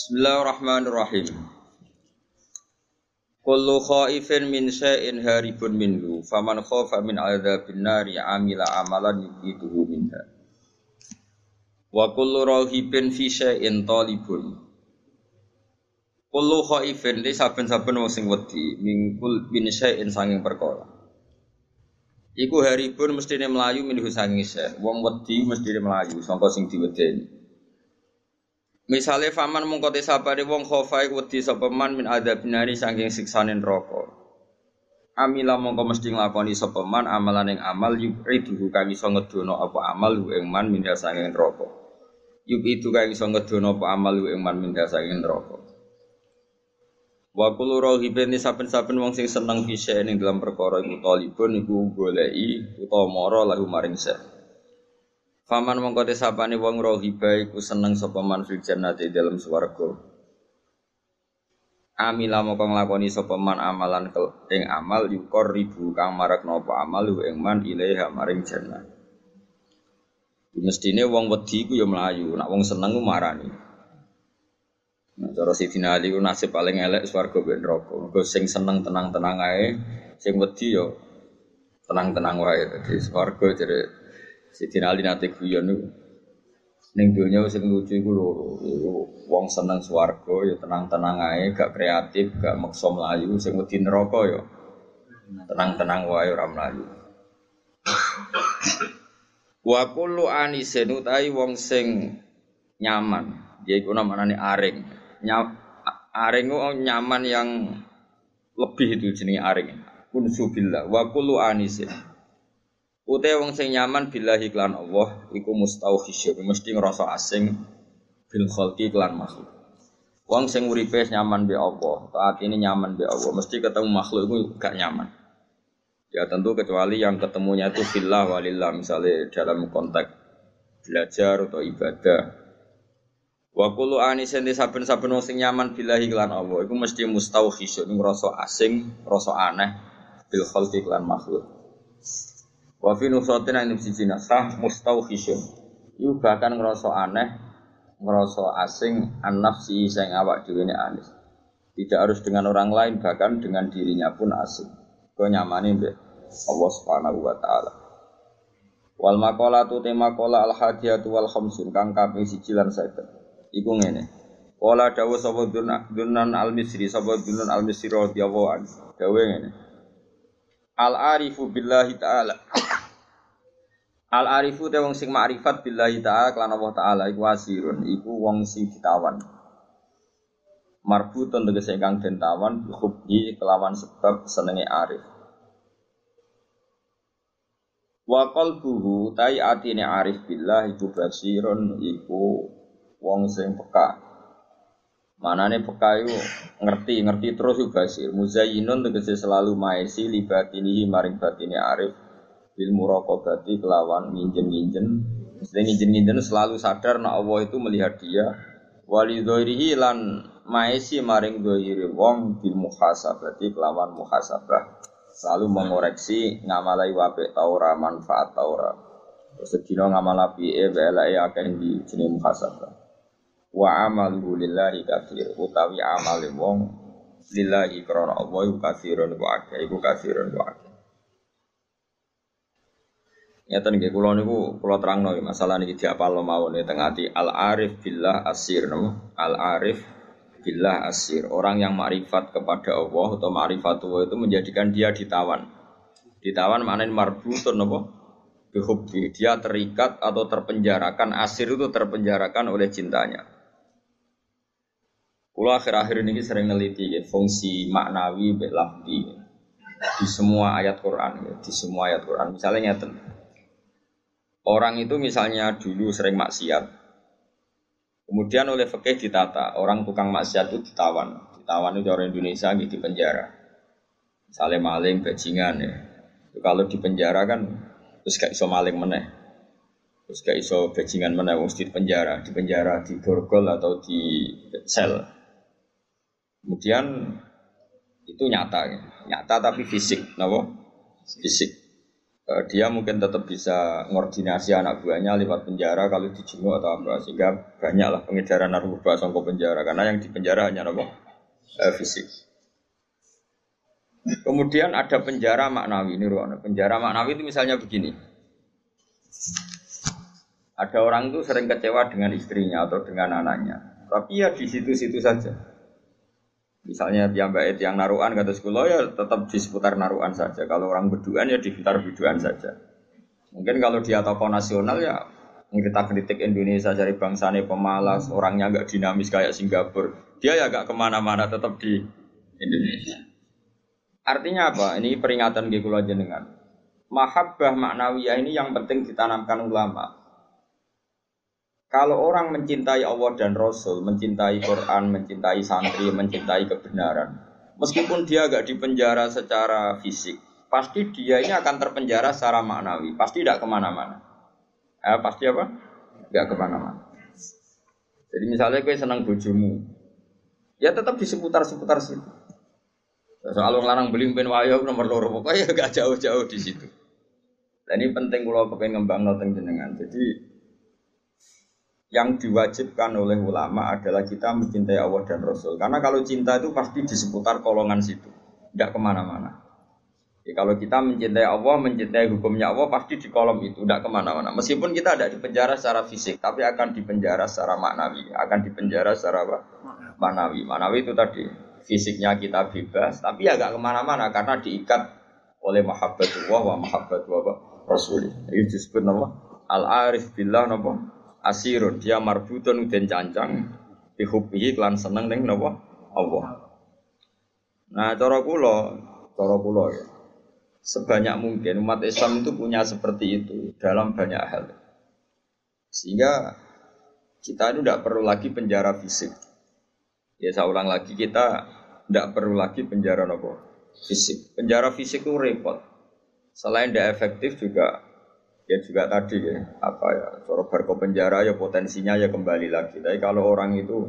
Bismillahirrahmanirrahim. Kullu khaifin min syai'in haribun minhu faman khafa min adzabin nari amila amalan yuqiduhu minha. Wa kullu rahibin fi syai'in talibun. Kullu khaifin li saben-saben wong sing wedi mingkul min syai'in sanging perkara. Iku haribun mestine melayu minhu sanging syai'. Wong wedi mestine melayu sangka sing diwedeni. Misale faman mung kote sabare wong khofa iku wedi sapa man min adzabinari saking siksane neraka. Amila mongko mesti nglakoni sapa man amalan ing amal yuqidu kang iso ngedono apa amal ing man min saking neraka. Yuqidu kang iso ngedono apa amal ing man min saking neraka. Wa kullu raghibin saben-saben wong sing seneng fisya ning dalam perkara iku talibun iku goleki utawa mara lahu maring sek. Faman mongko sapane wong rohiba iku seneng sapa man fil jannati dalam swarga. Amila mongko nglakoni sapa man amalan ing amal yukor ribu kang marak napa amal ing man ilaiha maring jannah. Mestine wong wedi iku ya mlayu, nak wong seneng ku marani. Nah, cara Sidina Ali ku nasib paling elek swarga ben neraka. Mergo sing seneng tenang-tenang ae, sing wedi yo tenang-tenang wae. Dadi swarga jere Sidina Ali nate guyon niku. Ning donya sing lucu iku loro. Wong seneng swarga ya tenang-tenang ae, gak kreatif, gak maksa mlayu, sing wedi neraka ya tenang-tenang wae ora mlayu. Wa kullu anisin utahi wong sing nyaman, yaiku namane aring. Nyam, aring nyaman yang lebih itu jenenge aring. Kun subillah wa kullu anisin. Ute wong sing nyaman billahi klan Allah iku mustauhisyur, mesti ngerasa asing bil khalqi klan makhluk. Wong sing uripe nyaman be Allah, taat ini nyaman be Allah, mesti ketemu makhluk itu gak nyaman. Ya tentu kecuali yang ketemunya itu fillah walillah misalnya dalam konteks belajar atau ibadah. Wa kullu anisen saben-saben wong sing nyaman billahi klan Allah iku mesti mustauhisyur, ngerasa asing, ngerasa aneh bil khalqi klan makhluk. Wa fi nusatin ing siji nasah mustauhisyun. Iku bahkan ngerasa aneh, ngerasa asing an nafsi sing awak dhewe ne aneh. Tidak harus dengan orang lain, bahkan dengan dirinya pun asing. Kau nyamani mbek Allah Subhanahu wa taala. Wal maqalatu tema qala al hadiyatu wal khamsun kang kaping siji lan 50. Iku ngene. Wala dawu sapa dunan al misri sapa dunan al misri radhiyallahu anhu. Dawe ngene. Al arifu billahi taala. Al arifu te wong sing makrifat billahi taala kelan Allah taala iku asirun, iku wong sing ditawan. Marbutun tegese kang den tawan hubbi kelawan sebab senenge arif. Wa qalbuhu tai atine arif billah iku basirun iku wong sing peka. Manane peka iku ngerti, ngerti terus iku basir. Muzayyinun tegese selalu maesi libatinihi maring batine arif bil muraqabati kelawan nginjen-nginjen. Mesti nginjen-nginjen selalu sadar nak Allah itu melihat dia. Wali dhoirihi lan maesi maring dhoiri wong bil muhasabati kelawan muhasabah. Selalu mengoreksi ngamalai wape taura manfaat taura. Sedina ngamal api e bela e akeh di jeneng muhasabah wa amaluhu lillahi kathir utawi amale wong lillahi krana Allah iku kathirun wa akeh iku kathirun wa akeh. Ngeten nggih kula niku kula terangno masalah niki diapal mawon teng ati al arif billah asir napa al arif billah asir orang yang makrifat kepada Allah atau makrifat Allah itu menjadikan dia ditawan. Ditawan maknanya marbutun bihubbi dia terikat atau terpenjarakan asir itu terpenjarakan oleh cintanya Kulo akhir-akhir ini sering neliti ya, fungsi maknawi belafdi di semua ayat Quran ya, di semua ayat Quran. Misalnya nyata, orang itu misalnya dulu sering maksiat, kemudian oleh fakih ditata, orang tukang maksiat itu ditawan, ditawan itu orang Indonesia gitu di penjara. Misalnya maling, bajingan ya. Kalau di penjara kan terus gak iso maling meneh. Terus gak iso bajingan meneh wong di penjara, di penjara di borgol atau di sel Kemudian itu nyata, ya. nyata tapi fisik, nabo fisik. Eh, dia mungkin tetap bisa ngordinasi anak buahnya lewat penjara kalau dijenguk atau apa sehingga banyaklah pengedaran narkoba songko penjara karena yang di penjara hanya apa eh, fisik. Kemudian ada penjara maknawi ini ruang penjara maknawi itu misalnya begini. Ada orang itu sering kecewa dengan istrinya atau dengan anaknya, tapi ya di situ-situ saja. Misalnya yang baik yang naruhan kata sekolah ya tetap di seputar naruhan saja. Kalau orang berduaan ya di seputar berduaan saja. Mungkin kalau dia tokoh nasional ya kita kritik Indonesia dari bangsanya pemalas, orangnya agak dinamis kayak Singapura. Dia ya agak ke mana-mana tetap di Indonesia. Artinya apa? Ini peringatan aja dengan mahabbah maknawiyah ini yang penting ditanamkan ulama. Kalau orang mencintai Allah dan Rasul, mencintai Quran, mencintai santri, mencintai kebenaran, meskipun dia agak dipenjara secara fisik, pasti dia ini akan terpenjara secara maknawi, pasti tidak ke mana-mana. Eh, pasti apa? Tidak ke mana-mana. Jadi misalnya gue senang bojomu, ya tetap di seputar-seputar situ. Soal larang beli pen wayo nomor loro pokoknya gak jauh-jauh di situ. Dan ini penting kalau kepengen ngembang noteng jenengan. Jadi yang diwajibkan oleh ulama adalah kita mencintai Allah dan Rasul. Karena kalau cinta itu pasti di seputar kolongan situ, tidak ke mana-mana. Ya, kalau kita mencintai Allah, mencintai hukumnya Allah pasti di kolom itu, tidak ke mana-mana. Meskipun kita tidak dipenjara secara fisik, tapi akan dipenjara secara maknawi, akan dipenjara secara apa? Maknawi. Maknawi itu tadi fisiknya kita bebas, tapi ya ke mana-mana karena diikat oleh mahabbatullah wa mahabbatullah Rasul. Itu disebut nama al-arif billah nama asirun dia marbutun dan cancang dihubihi klan seneng neng nopo Allah. Nah cara kula, cara kula ya. Sebanyak mungkin umat Islam itu punya seperti itu dalam banyak hal. Sehingga kita itu tidak perlu lagi penjara fisik. Ya saya ulang lagi kita tidak perlu lagi penjara nopo fisik. Penjara fisik itu repot. Selain tidak efektif juga ya juga tadi ya apa ya coro barco penjara ya potensinya ya kembali lagi tapi kalau orang itu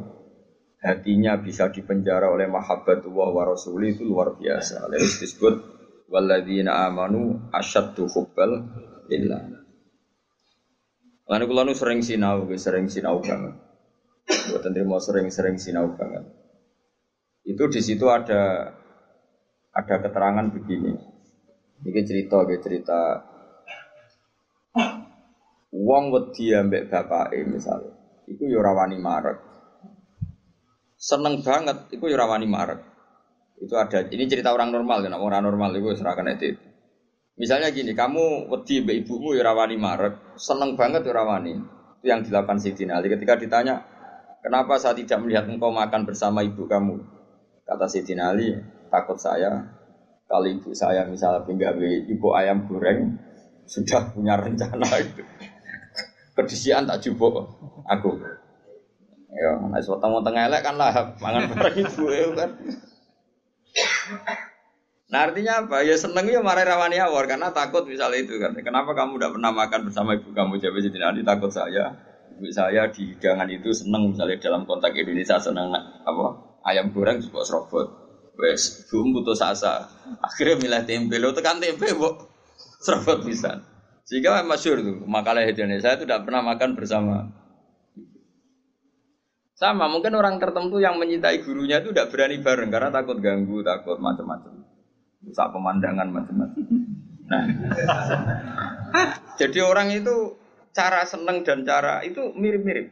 hatinya bisa dipenjara oleh mahabbatullah wa itu luar biasa lalu disebut walladzina amanu asyaddu hubbal lillah Lalu kalau sering sinau, sering sinau banget. Buat mau sering-sering sinau banget. Itu di situ ada ada keterangan begini. Ini cerita, cerita Wong wedi ambek bapake misalnya, iku yo ora wani marek. Seneng banget, iku yo ora wani marek. Itu ada, ini cerita orang normal kan, orang normal itu serahkan itu. Misalnya gini, kamu wedi mbak ibumu ya rawani marek, seneng banget ya rawani. Itu yang dilakukan Siti Ali ketika ditanya, kenapa saya tidak melihat engkau makan bersama ibu kamu? Kata Siti Ali, takut saya kalau ibu saya misalnya tinggal ibu ayam goreng, sudah punya rencana itu. Kedisian tak jubuk aku. Ya, nek weteng-weteng elek kan lah mangan bareng ibu kan. Nah artinya apa? Ya seneng ya marah rawani awar karena takut misalnya itu kan. Kenapa kamu tidak pernah makan bersama ibu kamu? Jadi jadi nanti takut saya, ibu saya di hidangan itu seneng misalnya dalam konteks Indonesia seneng apa ayam goreng sebuah serobot. Wes, belum butuh sasa. Akhirnya milih tempe, lo tekan tempe, bu serobot bisa. Sehingga masyur tuh makalah Indonesia itu tidak pernah makan bersama. Sama mungkin orang tertentu yang mencintai gurunya itu tidak berani bareng karena takut ganggu, takut macam-macam. Rusak pemandangan macam-macam. Nah, jadi orang itu cara seneng dan cara itu mirip-mirip.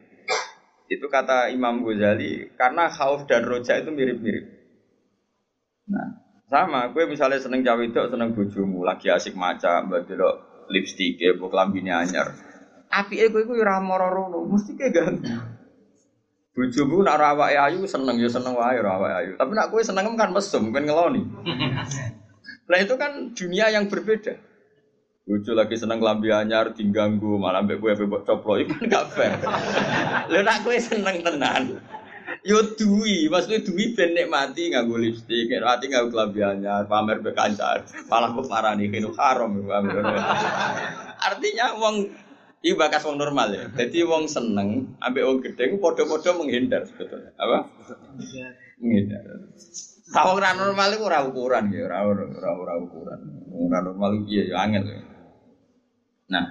Itu kata Imam Ghazali karena khauf dan roja itu mirip-mirip. Nah, sama, gue misalnya seneng cawe itu, seneng bojomu, lagi asik maca, mbak lipstick ya, buk lambine anyar. Api gue gue ora moro mesti kayak ganti. Bojomu nak rawa ayu seneng ya seneng wae rawa ayu. Tapi nak gue seneng kan mesum, kan ngeloni. Nah itu kan dunia yang berbeda. Bojo lagi seneng lambi anyar diganggu malah mbek gue bebok coplo itu kan gak fair. Lha nak gue seneng tenan. Yo duwi, maksudnya duwi ben mati nganggo lipstik, mati nganggo klambiannya, pamer be kancar, malah kok parani kene haram Artinya wong iki bakas wong normal ya. Jadi wong seneng ambek wong gedhe padha-padha menghindar sebetulnya. Apa? Menghindar. Tahu ora normal iku ora ukuran ya, ora ora ora ukuran. Ora normal iki ya angel. Nah,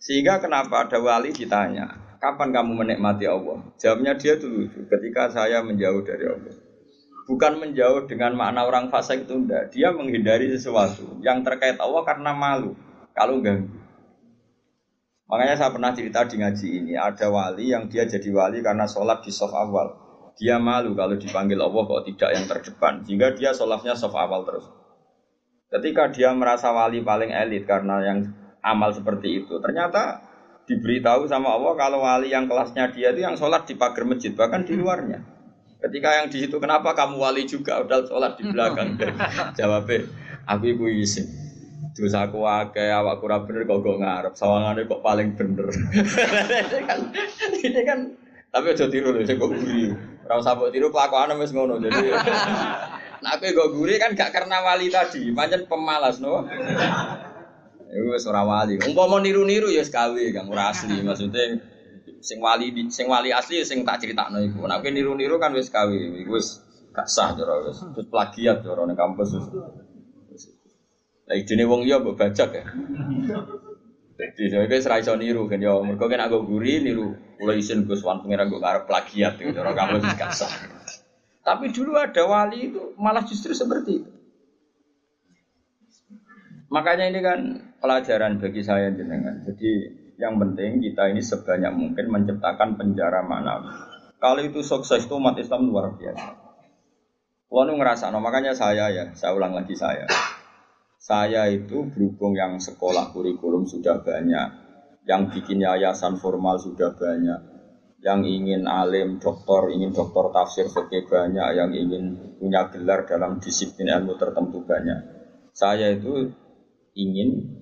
sehingga kenapa ada wali ditanya, kapan kamu menikmati Allah? Jawabnya dia dulu, ketika saya menjauh dari Allah. Bukan menjauh dengan makna orang fasik itu enggak. Dia menghindari sesuatu yang terkait Allah karena malu. Kalau ganggu. Makanya saya pernah cerita di ngaji ini, ada wali yang dia jadi wali karena sholat di soft awal. Dia malu kalau dipanggil Allah kok tidak yang terdepan. Sehingga dia sholatnya soft awal terus. Ketika dia merasa wali paling elit karena yang amal seperti itu, ternyata diberitahu sama Allah kalau wali yang kelasnya dia itu yang sholat di pagar masjid, bahkan di luarnya. Ketika yang di situ, kenapa kamu wali juga udah sholat di belakang? Jawabnya, aku ibu izin. Dosa aku akeh, awak kurang bener kok gak ngarep, sawangannya kok paling bener. ini kan, ini kan, tapi aja tiru loh, saya kok guri. Orang sabuk tiru kelakuan wis ngono. Jadi, nah aku kok guri kan gak karena wali tadi, pancen pemalas no. Iku wis ora wali. Umpama niru-niru ya sekawe, Kang ora asli. Maksudnya sing wali sing wali asli sing tak critakno iku. Nek niru-niru kan wis kawe, iku wis gak sah cara wis. Terus plagiat cara ning kampus wis. Lah idene wong iya mbok bajak ya. Jadi saya kira serai so niru kan ya, mereka kan aku guri niru mulai isin Gus Wan pengiran gue ngarep plagiat gitu, orang kamu sih kasar. Tapi dulu ada wali itu malah justru seperti itu. Makanya ini kan pelajaran bagi saya jenengan. Jadi yang penting kita ini sebanyak mungkin menciptakan penjara mana. Kalau itu sukses itu umat Islam luar biasa. Kalau ngerasa, no, makanya saya ya, saya ulang lagi saya. Saya itu berhubung yang sekolah kurikulum sudah banyak, yang bikin yayasan formal sudah banyak, yang ingin alim, doktor, ingin doktor tafsir fikih banyak, yang ingin punya gelar dalam disiplin ilmu tertentu banyak. Saya itu ingin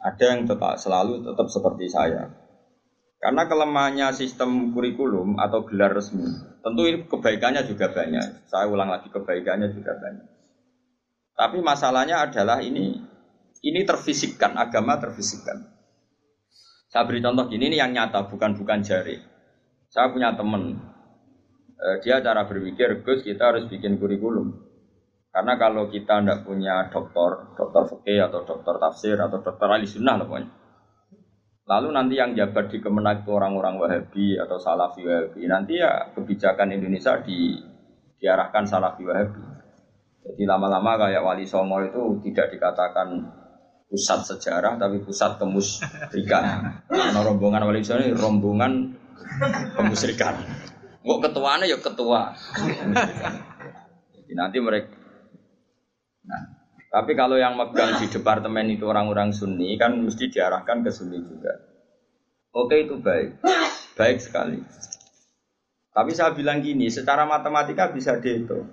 ada yang tetap selalu tetap seperti saya. Karena kelemahannya sistem kurikulum atau gelar resmi, tentu ini kebaikannya juga banyak. Saya ulang lagi kebaikannya juga banyak. Tapi masalahnya adalah ini ini terfisikkan, agama terfisikkan. Saya beri contoh gini, ini yang nyata, bukan bukan jari. Saya punya teman, eh, dia cara berpikir, Gus kita harus bikin kurikulum. Karena kalau kita tidak punya dokter, dokter fikih atau dokter tafsir atau dokter ahli sunnah lah pokoknya. Lalu nanti yang jabat di Kemenak itu orang-orang Wahabi atau Salafi Wahabi. Nanti ya kebijakan Indonesia di, diarahkan Salafi Wahabi. Jadi lama-lama kayak Wali Songo itu tidak dikatakan pusat sejarah tapi pusat kemusrikan. Karena rombongan Wali Songo ini rombongan kemusrikan. Kok ketuanya ya ketua. Jadi nanti mereka Nah, tapi kalau yang megang di departemen itu orang-orang Sunni kan mesti diarahkan ke Sunni juga. Oke itu baik, baik sekali. Tapi saya bilang gini, secara matematika bisa dihitung.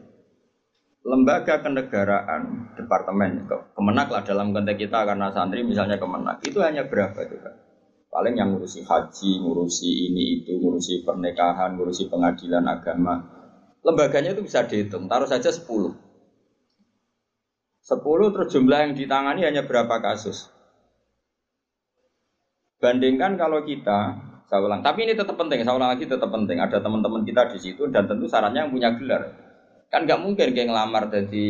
Lembaga kenegaraan departemen kemenak lah dalam konteks kita karena santri misalnya kemenak itu hanya berapa itu kan paling yang ngurusi haji ngurusi ini itu ngurusi pernikahan ngurusi pengadilan agama. Lembaganya itu bisa dihitung taruh saja 10 10 terus jumlah yang ditangani hanya berapa kasus? Bandingkan kalau kita saya ulang. Tapi ini tetap penting saya ulang lagi tetap penting. Ada teman-teman kita di situ dan tentu syaratnya yang punya gelar. Kan nggak mungkin kayak ngelamar jadi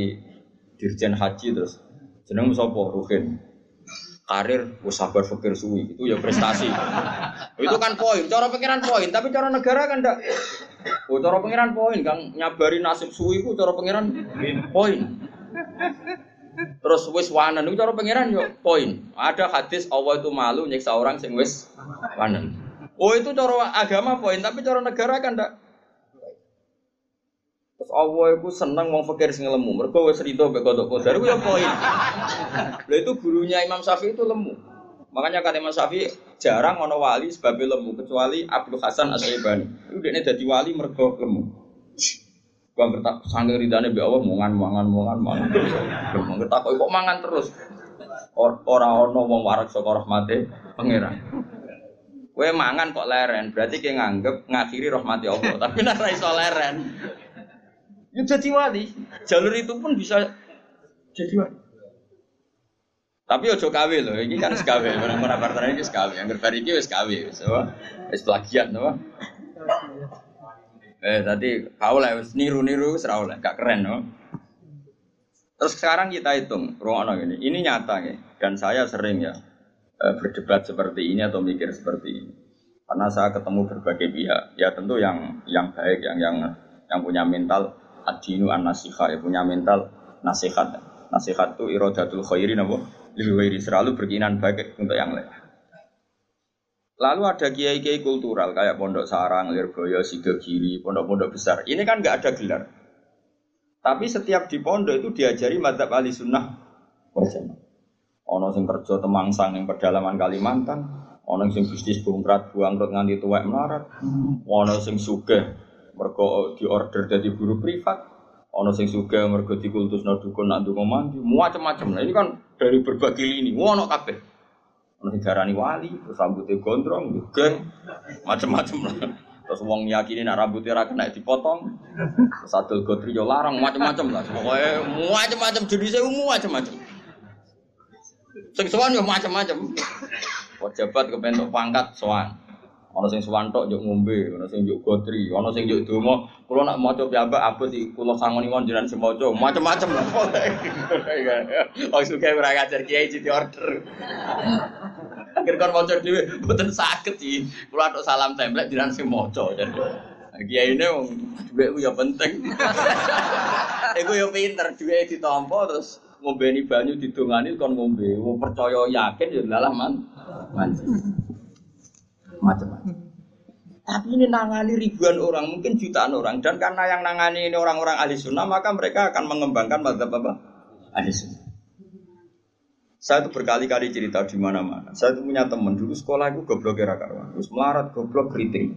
dirjen haji terus. Jeneng sopo Ruhin. Karir sabar fakir suwi. Itu ya prestasi. itu kan poin, cara pengiran poin, tapi cara negara kan enggak. Oh, cara pengiran poin, Kang. Nyabari nasib suwi itu cara pengiran poin. Terus wis wanen itu cara pengiran yo poin. Ada hadis Allah itu malu nyiksa orang sing wis wanen. Oh itu cara agama poin, tapi cara negara kan enggak. Terus Allah itu senang mau fakir sing lemu. Mereka wes rido be kodok kodar itu ya poin. Lah itu gurunya Imam Syafi'i itu lemu. Makanya kata Imam Syafi'i jarang ono wali sebabnya lemu kecuali Abdul Hasan Asyaibani. Itu dia jadi wali mereka lemu. Gua ngertak sange ridane be Allah mangan mangan mangan mangan. Lemu ngertak kok mangan terus. Orang ono wong warak saka rahmate pangeran. Kue mangan kok leren, berarti kayak nganggep ngakhiri rahmati Allah. Tapi nek iso leren, Ya jadi wali. Jalur itu pun bisa jadi wali. Tapi ojo kawe loh, ini kan sekawe, orang-orang partner ini sekawe, yang berbar ini wis kawe, wis apa? Wis plagiat, apa? Eh, tadi kau lah, niru-niru, serau lah, gak keren, no? Terus sekarang kita hitung, ruang ini, ini nyata ya, dan saya sering ya, eh, berdebat seperti ini atau mikir seperti ini. Karena saya ketemu berbagai pihak, ya tentu yang yang baik, yang yang yang punya mental adinu an nasihat, ya punya mental nasihat. Nasihat itu irodatul khairi nabo, lebih selalu berkinan baik untuk yang lain. Lalu ada kiai-kiai kultural kayak Pondok Sarang, Lirboyo, Sidogiri, pondok-pondok besar. Ini kan nggak ada gelar. Tapi setiap di pondok itu diajari madzhab ahli sunnah Ono sing kerja temangsang yang pedalaman Kalimantan, ono sing bisnis bungkrat buangkrut nganti tuwek melarat, ono sing sugih mergo diorder dari guru privat, ono sing sugih mergo dikultusno dukun nak ndonga mandi, macam-macam. Nah ini kan dari berbagai lini, ono kabeh. Ono sing darani wali, terus rambutnya gondrong, geng, macam-macam lah. Terus wong yakini nak rambutnya ra kena dipotong. Terus adol gotri yo larang macam-macam lah. Pokoknya macam-macam jenisnya umum macam-macam. Sing sowan yo macam-macam. Pejabat kepentok pangkat sowan. Ono sing sowan tok njuk ngombe, ono sing njuk gotri, ono sing njuk donga. Kula nak maca piyambak abot iki kula sangoni mon jenengan sing maca, macam-macam lah. Oh suka ora ngajar kiai jadi order. Akhir kon maca dhewe mboten saged sih. Kula tok salam template jenengan sing maca. Kiai ini wong dhuwit ya penting. Iku ya pinter, dhuwit ditampa terus ngombeni banyu didongani kon ngombe. Wong percaya yakin ya lalah man. Macam-macam. Tapi ini nangani ribuan orang, mungkin jutaan orang. Dan karena yang nangani ini orang-orang ahli sunnah, maka mereka akan mengembangkan madzhab apa? Ahli sunnah. Saya itu berkali-kali cerita di mana-mana. Saya itu punya teman dulu sekolah itu goblok era karuan. Terus melarat goblok keriting.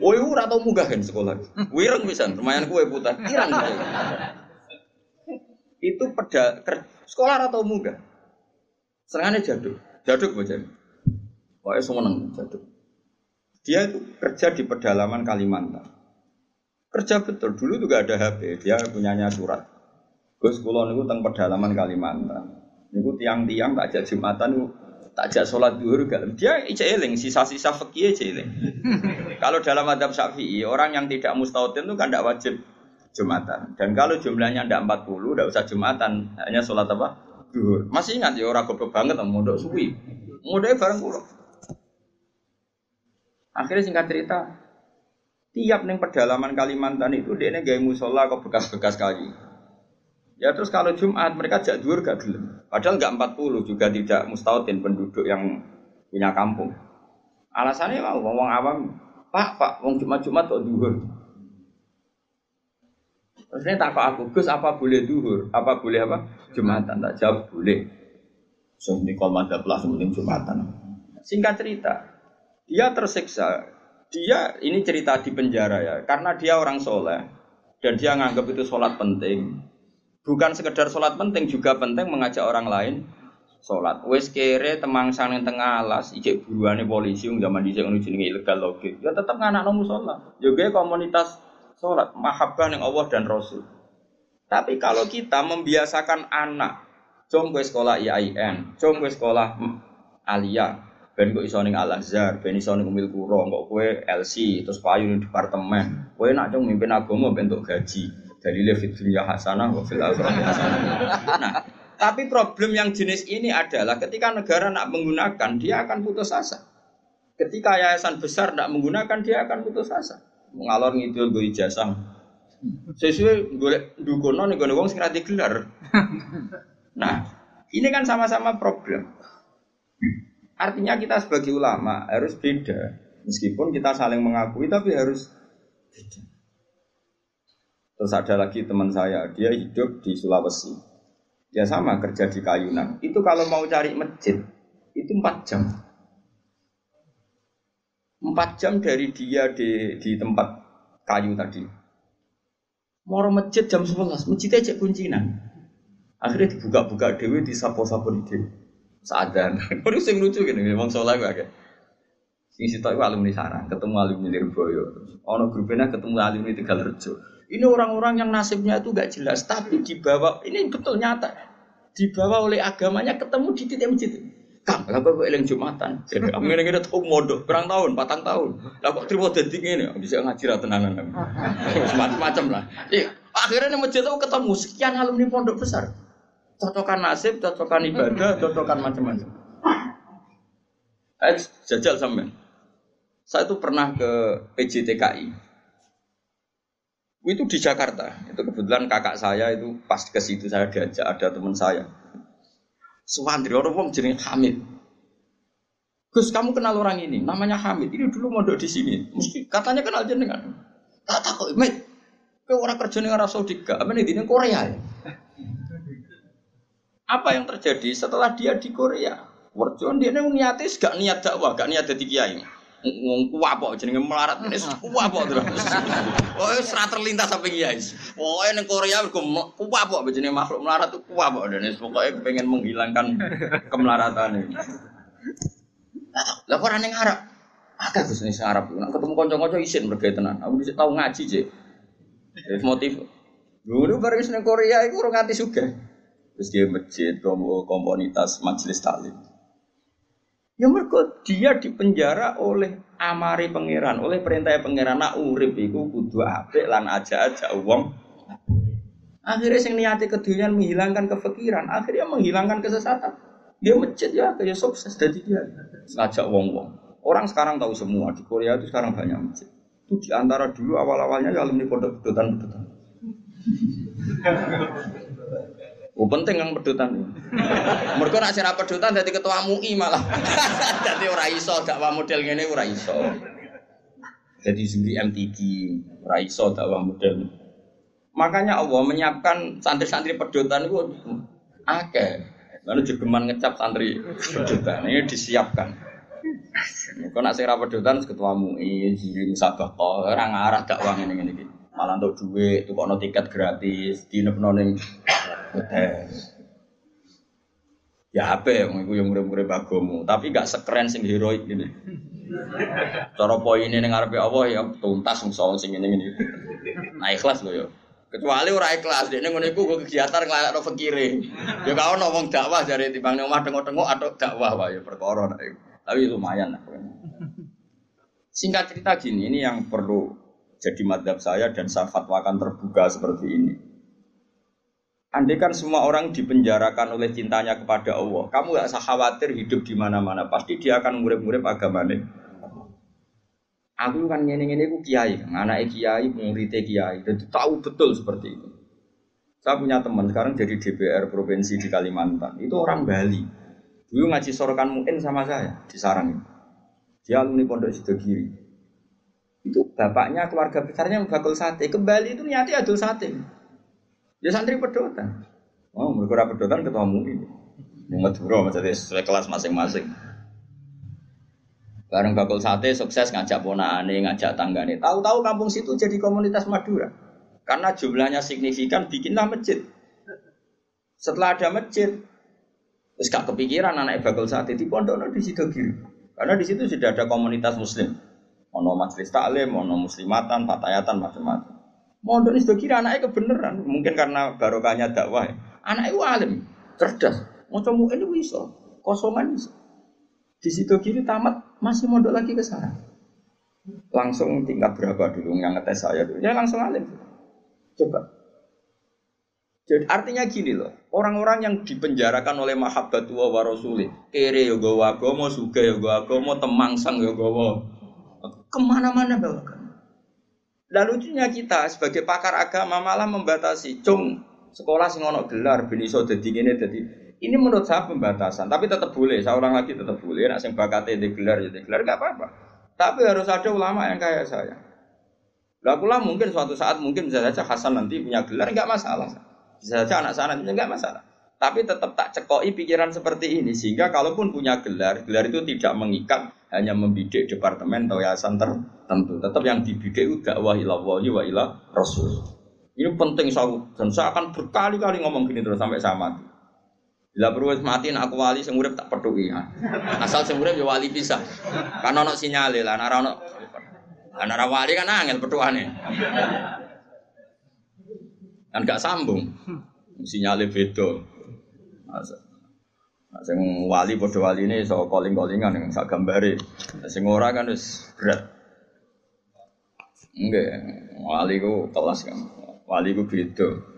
Woi, ora tau munggah kan sekolah. Wireng bisa, lumayan kue putar. Irang itu peda sekolah atau muda serangannya jaduk jaduk baca pokoknya semua jaduk dia itu kerja di pedalaman Kalimantan kerja betul dulu juga ada HP dia punyanya surat Gus Kulon itu tentang pedalaman Kalimantan itu tiang-tiang tak ajak jumatan itu tak ajak sholat duhur dia ijeling sisa-sisa fakir ijeling kalau dalam adab syafi'i orang yang tidak mustautin itu kan tidak wajib Jumatan. Dan kalau jumlahnya tidak 40, tidak usah Jumatan, hanya sholat apa? Duhur. Masih ingat ya orang goblok banget mau mondok suwi. Mondoknya bareng pulau. Akhirnya singkat cerita, tiap neng pedalaman Kalimantan itu dia gaya musola ke bekas-bekas kali. Ya terus kalau Jumat mereka jak duhur gak gelem. Padahal nggak 40 juga tidak mustautin penduduk yang punya kampung. Alasannya mau ngomong awam, Pak, Pak, wong Jumat-Jumat kok duhur. Maksudnya tak aku, Gus apa boleh duhur? Apa boleh apa? Jumatan. Tak jawab boleh. So ini kalau ada plus penting Jumatan. Singkat cerita, dia tersiksa. Dia ini cerita di penjara ya, karena dia orang soleh dan dia nganggap itu sholat penting. Bukan sekedar sholat penting, juga penting mengajak orang lain sholat. Wes kere temang yang tengah alas, ijek buruane polisi zaman dhisik ngono jenenge ilegal logik. Ya tetap nganak nomu sholat. Juga komunitas sholat, mahabbah yang Allah dan Rasul. Tapi kalau kita membiasakan anak, cung gue sekolah IAIN, cung gue sekolah Alia, ben kok iso ning Al Azhar, ben iso ning Umil Kuro, kok kowe LC, terus payu ning departemen. Kowe nak cung mimpin agama bentuk gaji. Dalile fit dunya hasanah wa fil akhirati hasanah. Nah, tapi problem yang jenis ini adalah ketika negara nak menggunakan, dia akan putus asa. Ketika yayasan besar tidak menggunakan, dia akan putus asa ngalor ngidul gue ijazah. Sesuai gue dukono nih gue wong sing gelar. Nah, ini kan sama-sama problem. Artinya kita sebagai ulama harus beda. Meskipun kita saling mengakui tapi harus beda. Terus ada lagi teman saya, dia hidup di Sulawesi. Dia sama kerja di Kayunan. Itu kalau mau cari masjid, itu empat jam. Empat jam dari dia di, di tempat kayu tadi. Moro masjid jam 11, masjid aja kuncinan. Akhirnya dibuka-buka dewi di sapo-sapo di dewi. Sadar. Baru sing lucu gini, memang soalnya gue agak. Sing sitok itu alumni sarang, ketemu alumni Lirboyo. Ono grupnya ketemu alumni Tegalrejo. Ini orang-orang yang nasibnya itu gak jelas, tapi dibawa, ini betul nyata. Dibawa oleh agamanya ketemu di titik masjid. Kang, lah kok eling Jumatan. Jadi aku ngene ngene mondok, berang tahun, patang tahun. Lah kok trimo dadi ngene, bisa ngaji ra tenanan. Macam-macam lah. Iya, akhirnya masjid itu ketemu sekian alumni pondok besar. Cocokan nasib, cocokan ibadah, cocokan macam-macam. Eh, jajal sampean. Saya itu pernah ke PJTKI. Itu di Jakarta. Itu kebetulan kakak saya itu pas ke situ saya diajak ada teman saya. Suwandri orang wong jenenge Hamid. Gus, kamu kenal orang ini? Namanya Hamid. Ini dulu mondok di sini. Mesti katanya kenal jenengan. Tak tahu, Mit. Kau orang kerja ning Arab Saudi gak? Apa di Korea ya? Apa yang terjadi setelah dia di Korea? Warjon dia niatis gak niat dakwah, gak niat jadi kiai. Ngomong kuwapok jenenge melarat ini kuwapok terus. Oh, serat terlintas sampai kiai. Oh, ning Korea kuwapok jenenge makhluk melarat tuh kuwapok dan pokoknya pengen menghilangkan kemelaratan ini. Lah kok ning Arab? Akeh Gus ning Arab. Nek ketemu kanca-kanca isin mergo tenan. Aku bisa tau ngaji, Cek. Motif. Dulu bareng ning Korea iku ora nganti sugih. Terus dia masjid, komunitas majelis taklim. Ya mereka dia dipenjara oleh amari pangeran, oleh perintah pangeran nak urip iku kudu apik lan aja aja uang. Akhirnya sing niati kedunian menghilangkan kefikiran, akhirnya menghilangkan kesesatan. Dia masjid ya kayak sukses jadi dia ngajak wong-wong. Orang sekarang tahu semua di Korea itu sekarang banyak masjid. Itu di antara dulu awal-awalnya ya alumni pondok pedotan-pedotan. Oh penting yang pedutan. Mereka nak sira pedutan jadi ketua MUI malah. jadi ora iso dakwah model ngene ora iso. Jadi juri MTQ ora iso dakwah model. Makanya Allah menyiapkan santri-santri pedutan itu akeh. Lalu jegeman ngecap santri pedutan ini disiapkan. Kau nak sira pedutan ketua MUI, juri musabaqah, orang arah dakwah ngene iki. Malah untuk duit, tuh tiket gratis, dinepno ning Ya apa ya, iku yang murid-murid bagomu, tapi gak sekeren sing heroik gini. Cara poin ini ngarepe Allah ya tuntas soal sing ini ini. Nah ikhlas loh ya. Kecuali ora ikhlas, dia ngono iku kegiatan ngelakno fakire. Ya kau ngomong dakwah dari timbang omah tengok-tengok atau dakwah wae ya perkara Tapi lumayan lah. Singkat cerita gini, ini yang perlu jadi madhab saya dan saya fatwakan terbuka seperti ini. Andai kan semua orang dipenjarakan oleh cintanya kepada Allah, kamu gak usah khawatir hidup di mana-mana. Pasti dia akan murid-murid agamanya. Aku kan ngene-ngene ku kiai, anak kiai, muridnya kiai, dan tahu betul seperti itu. Saya punya teman sekarang jadi DPR provinsi di Kalimantan. Itu orang Bali. Dulu ngaji sorokan mungkin sama saya di Sarang. Dia alumni Pondok Sidogiri. Itu bapaknya keluarga besarnya bakul sate. Ke Bali itu niati adul sate. Ya santri pedotan. Oh, mereka pedotan ketua ini. Yang ngeduro maksudnya sesuai kelas masing-masing. Bareng bakul sate sukses ngajak ponakane, ngajak tanggane. Tahu-tahu kampung situ jadi komunitas Madura. Karena jumlahnya signifikan bikinlah masjid. Setelah ada masjid, terus gak kepikiran anak bakul sate di pondok di situ kiri. Karena di situ sudah ada komunitas muslim. Ono majelis taklim, ono muslimatan, fatayatan, macam-macam. Mondok ini sudah kira anaknya kebenaran. Mungkin karena barokahnya dakwah. Ya. Anaknya itu alim, cerdas. Mau ini bisa, kosongan bisa. Di situ kiri tamat masih mondok lagi ke sana. Langsung tingkat berapa dulu yang ngetes saya dulu? Ya langsung alim. Coba. Jadi artinya gini loh, orang-orang yang dipenjarakan oleh mahabbat wa wa rasuli, kere yo gawa agama, suga yo gawa agama, temangsang yo gawa. Ke mana-mana bawa Lalu lucunya kita sebagai pakar agama malah membatasi, cung sekolah sing ono gelar ben iso dadi ngene dadi ini menurut saya pembatasan, tapi tetap boleh. Saya ulang lagi tetap boleh. Nak sing bakate di gelar jadi gelar nggak apa-apa. Tapi harus ada ulama yang kayak saya. Lah pula mungkin suatu saat mungkin bisa saja Hasan nanti punya gelar nggak masalah. Bisa saja anak saya nanti nggak masalah. Tapi tetap tak cekoi pikiran seperti ini sehingga kalaupun punya gelar, gelar itu tidak mengikat hanya membidik departemen atau yayasan tertentu. Tetap yang dibidik itu dakwah ilah wa ilah rasul. Ini penting saya dan saya akan berkali-kali ngomong gini terus sampai saya mati. Bila perlu mati aku wali sing tak peduli ya. Asal sing ya wali bisa. Karena ono sinyal lah, nek ono ana wali kan angel petuane. Kan gak sambung. Sinyale beda. Sing wali padha ini so calling-callingan yang sak gambare. Sing ora kan wis berat. Enggak, wali ku kelas kan. Wali ku beda.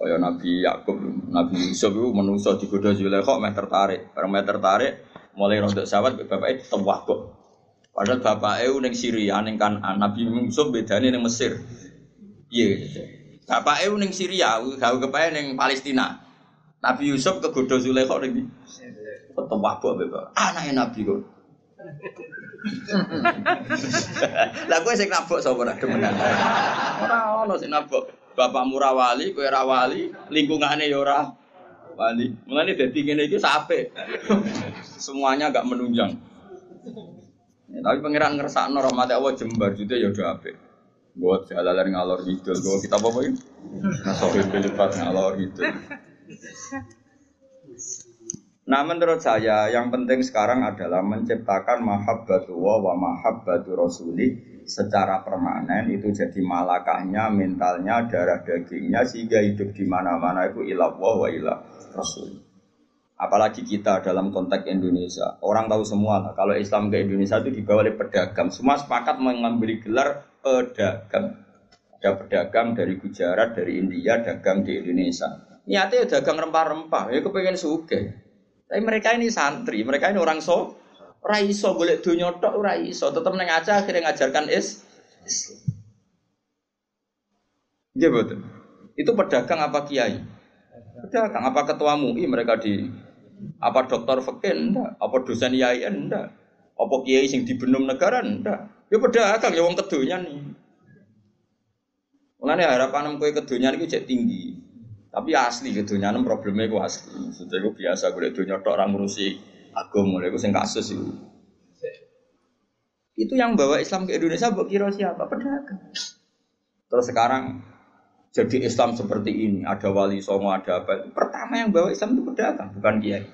Kaya Nabi Yakub, Nabi Yusuf itu manusia digoda Zulaikha meh tertarik. Bareng meh tertarik, Mulai rontok sawat bapaknya tewah kok. Padahal bapaknya neng Syria, neng kan Nabi Yusuf bedanya neng Mesir. Iya, bapaknya neng Syria, kau kepae neng Palestina. Nabi Yusuf ke Godo Zulekho neng Tewah kok bapak. Anaknya Nabi kok. Lah kowe sing nabok sapa ora demenan. Ora ono sing nabok. Bapakmu ra wali, kowe ra wali, lingkungane ya ora wali. Mulane dadi ngene iki sape. Semuanya agak menunjang. Ya, tapi pangeran ngersakno rahmat Allah jembar jute ya udah apik. Buat jalalan ngalor gitu, gue kita apa ini? Nasohin belipat ngalor gitu. Nah menurut saya yang penting sekarang adalah menciptakan mahabbatu wa mahabbatu rasuli secara permanen itu jadi malakahnya, mentalnya, darah dagingnya sehingga hidup di mana-mana itu ilah wa ilah rasul. Apalagi kita dalam konteks Indonesia, orang tahu semua lah kalau Islam ke Indonesia itu dibawa oleh pedagang. Semua sepakat mengambil gelar pedagang. Ada pedagang dari Gujarat, dari India, dagang di Indonesia. Niatnya ya dagang rempah-rempah, ya kepengen suge. Tapi mereka ini santri, mereka ini orang so, raiso boleh dunia tok raiso, tetap neng aja akhirnya ngajarkan is. Iya betul. Itu pedagang apa kiai? Pedagang apa ketua MUI mereka di apa dokter fakir? Apa dosen IAIN enggak? Apa kiai sing dibenum negara enggak? Ya pedagang ya wong kedunya nih. Mulane harapan kowe kedunya niku cek tinggi. Tapi asli kedunya nem problemnya gue asli. Maksudnya gue biasa gue dunia tok orang ngurusi agama, gue sing kasus itu. Itu yang bawa Islam ke Indonesia buat kira siapa? Pedagang. Terus sekarang jadi Islam seperti ini, ada wali songo, ada apa. Pertama yang bawa Islam itu pedagang, bukan kiai.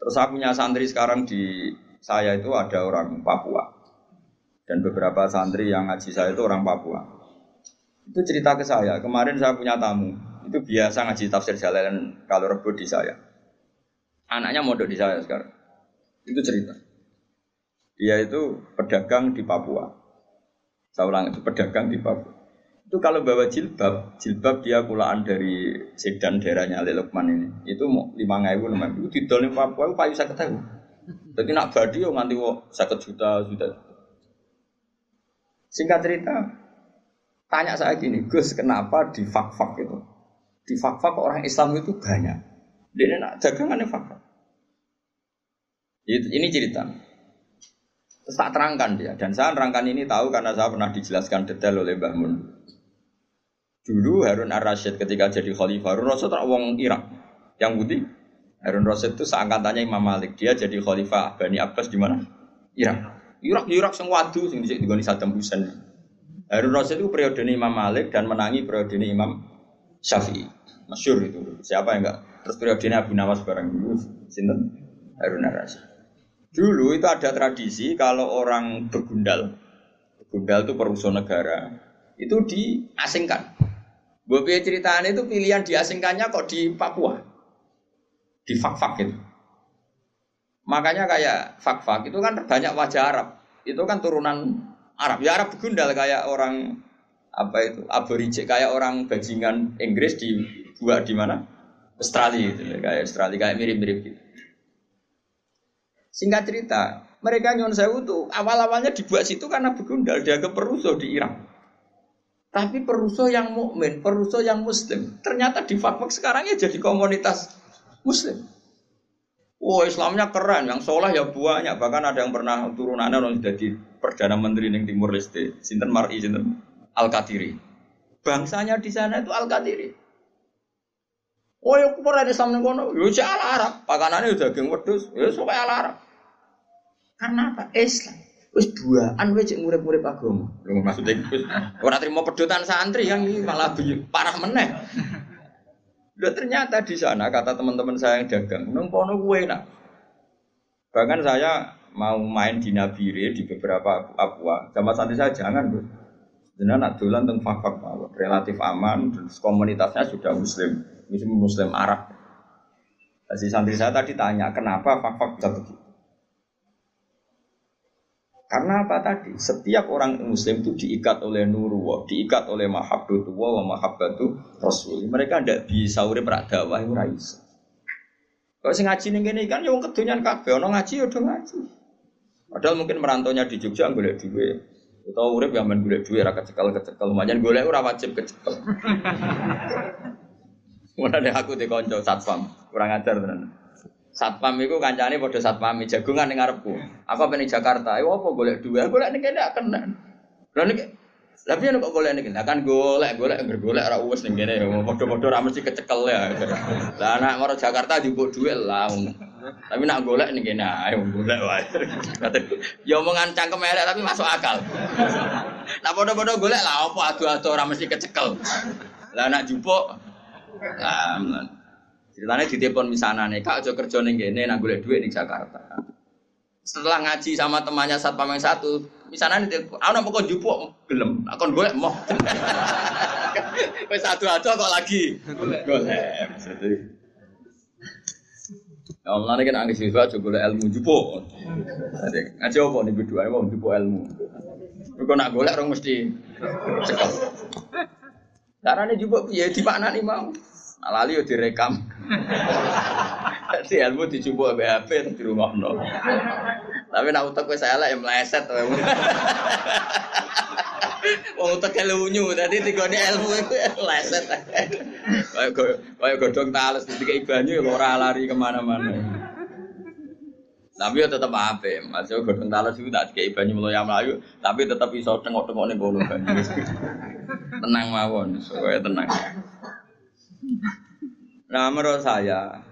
Terus saya punya santri sekarang di saya itu ada orang Papua. Dan beberapa santri yang ngaji saya itu orang Papua. Itu cerita ke saya, kemarin saya punya tamu. Itu biasa ngaji tafsir jalan kalau rebut di saya. Anaknya modok di saya sekarang. Itu cerita. Dia itu pedagang di Papua. Saya ulang itu pedagang di Papua. Itu kalau bawa jilbab, jilbab dia kulaan dari sedan daerahnya Ali Lukman ini. Itu mau lima ribu lima Itu di Papua itu payu saya ketahui. Jadi nak badi yo nganti sakit juta juta. Singkat cerita, tanya saya gini, Gus, kenapa di fak-fak itu? Di fak-fak orang Islam itu banyak. Dia nak dagangannya fak-fak. Ini cerita. Terus tak terangkan dia. Dan saya terangkan ini tahu karena saya pernah dijelaskan detail oleh Mbah Mun. Dulu Harun ar-Rasyid ketika jadi khalifah, Harun Rasyid orang Irak. Yang putih. Harun Rasyid itu seangkatannya Imam Malik. Dia jadi khalifah Bani Abbas di mana? Irak. Irak, Irak sing wadu sing dhisik digoni Saddam Hussein. Harun Rasyid itu periode Imam Malik dan menangi periode Imam Syafi'i. Masyur itu. Siapa yang enggak? Terus periode Abu Nawas bareng dulu. Sinten? Harun Rasyid. Dulu itu ada tradisi kalau orang begundal, begundal itu perusahaan negara, itu diasingkan. Bobi ceritaan itu pilihan diasingkannya kok di Papua, di fak-fak itu. Makanya kayak fak-fak itu kan banyak wajah Arab, itu kan turunan Arab. Ya Arab begundal kayak orang apa itu aborigin kayak orang bajingan Inggris di buat di mana Australia itu kayak Australia kayak mirip-mirip gitu. Singkat cerita, mereka nyon sewu tuh awal-awalnya dibuat situ karena begundal dia ke perusuh di Irak. Tapi perusuh yang mukmin, perusuh yang muslim, ternyata di fakfak sekarang ya jadi komunitas muslim. Wah Islamnya keren, yang soleh ya banyak. Bahkan ada yang pernah turunannya orang jadi perdana menteri di Timur Leste, Sinten Mar'i, Sinten Al Qadiri. Bangsanya di sana itu Al Qadiri. Oh ya pernah Islam ning kono, ya, ala Arab, pakanane udah daging wedhus, ya sok ala Arab. Karena apa? Islam. Wis duaan kowe cek murid-murid agama. Maksudnya wis ora trimo pedotan santri yang ini malah parah meneh. Udah ternyata di sana kata teman-teman saya yang dagang, nang kono gue enak. Bahkan saya mau main di Nabire di beberapa Papua, sama santri saya jangan, Bos. Jangan nak dolan teng fak-fak relatif aman, komunitasnya sudah muslim muslim muslim Arab. Si santri saya tadi tanya, kenapa fak-fak bisa begitu? Karena apa tadi? Setiap orang muslim itu diikat oleh nurullah, diikat oleh mahabbatu wa mahabbatu rasul. Mereka tidak bisa urip rak dakwah ora iso. Kalau sing ngaji ning kene kan ya wong kedonyan kabeh, ana ngaji ya udah ngaji. Padahal mungkin merantaunya di Jogja golek duwe. Utawa urip ya men golek duwe ra kecekel-kecekel. Manjan golek ora wajib kecekel. Mulane aku di kanca satpam, kurang ajar tenan. Satpam iku kancane padha satpam jagungan ning ngarepku. Aku apa ning Jakarta, ayo apa golek duwe? Golek ning kene gak kena. Lah nek tapi yen kok golek niki, kan golek, golek ngger golek ora uwes ning kene, padha-padha ora kecekel ya. Lah anak maro Jakarta njupuk dhuwit lah. Tapi nak golek ning kene ae golek wae. Ya omongan cangkem elek tapi masuk akal. Lah padha-padha golek lah apa adu-adu ora mesti kecekel. Lah anak jupuk ceritanya di telepon misalnya nih, kak aja kerja ning kene nak golek duit ning Jakarta. Setelah ngaji sama temannya satpam yang satu, misalnya nih, aku nampak kau jupuk gelem, aku golek mau. Wes satu aja kok lagi golek. Ya Allah ini kan angin siswa juga ilmu jupuk. Ngaji apa nih berdua, mau jupuk ilmu. Kau nak golek orang mesti cekal. Caranya jupuk ya di mana nih mau? Alali yo direkam. Jadi ilmu dijupuk BHP terus di rumah no. Tapi nak utek wis elek ya meleset wae. Wong utek lunyu, dadi digone ilmu iku meleset. Kayak godhong tales ketika banyu ya ora lari ke mana-mana. Tapi ya tetap apa, masih godhong tales itu tak kayak banyu meloya melayu, tapi tetap iso tengok-tengok nih kono banyu. Tenang mawon, supaya tenang. Nah menurut saya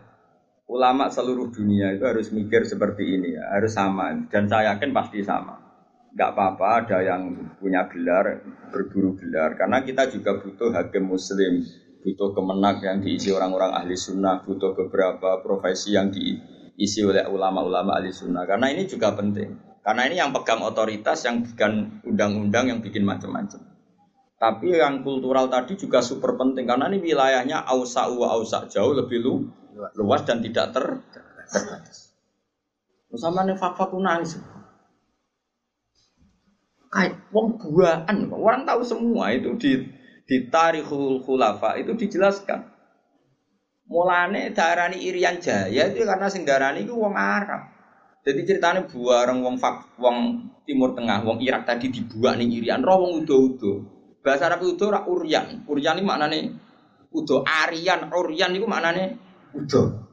ulama seluruh dunia itu harus mikir seperti ini ya, harus sama dan saya yakin pasti sama. Gak apa-apa ada yang punya gelar berburu gelar karena kita juga butuh hakim muslim, butuh kemenak yang diisi orang-orang ahli sunnah, butuh beberapa profesi yang diisi oleh ulama-ulama ahli sunnah karena ini juga penting. Karena ini yang pegang otoritas, yang bikin undang-undang, yang bikin macam-macam. Tapi yang kultural tadi juga super penting karena ini wilayahnya ausa wa ausa jauh lebih lu, luas dan tidak ter terbatas. Sama nih fakta nangis. Kayak wong buaan, orang tahu semua itu di di tarikhul khulafa itu dijelaskan. Mulane darani Irian Jaya itu karena sing darani itu wong Arab. Jadi ceritanya buareng wong fak, wong Timur Tengah, wong Irak tadi dibuat nih Irian, roh wong udo-udo. Bahasa Arab itu ora uryan. Uryan ini maknane udo. Arian, uryan itu maknane udo.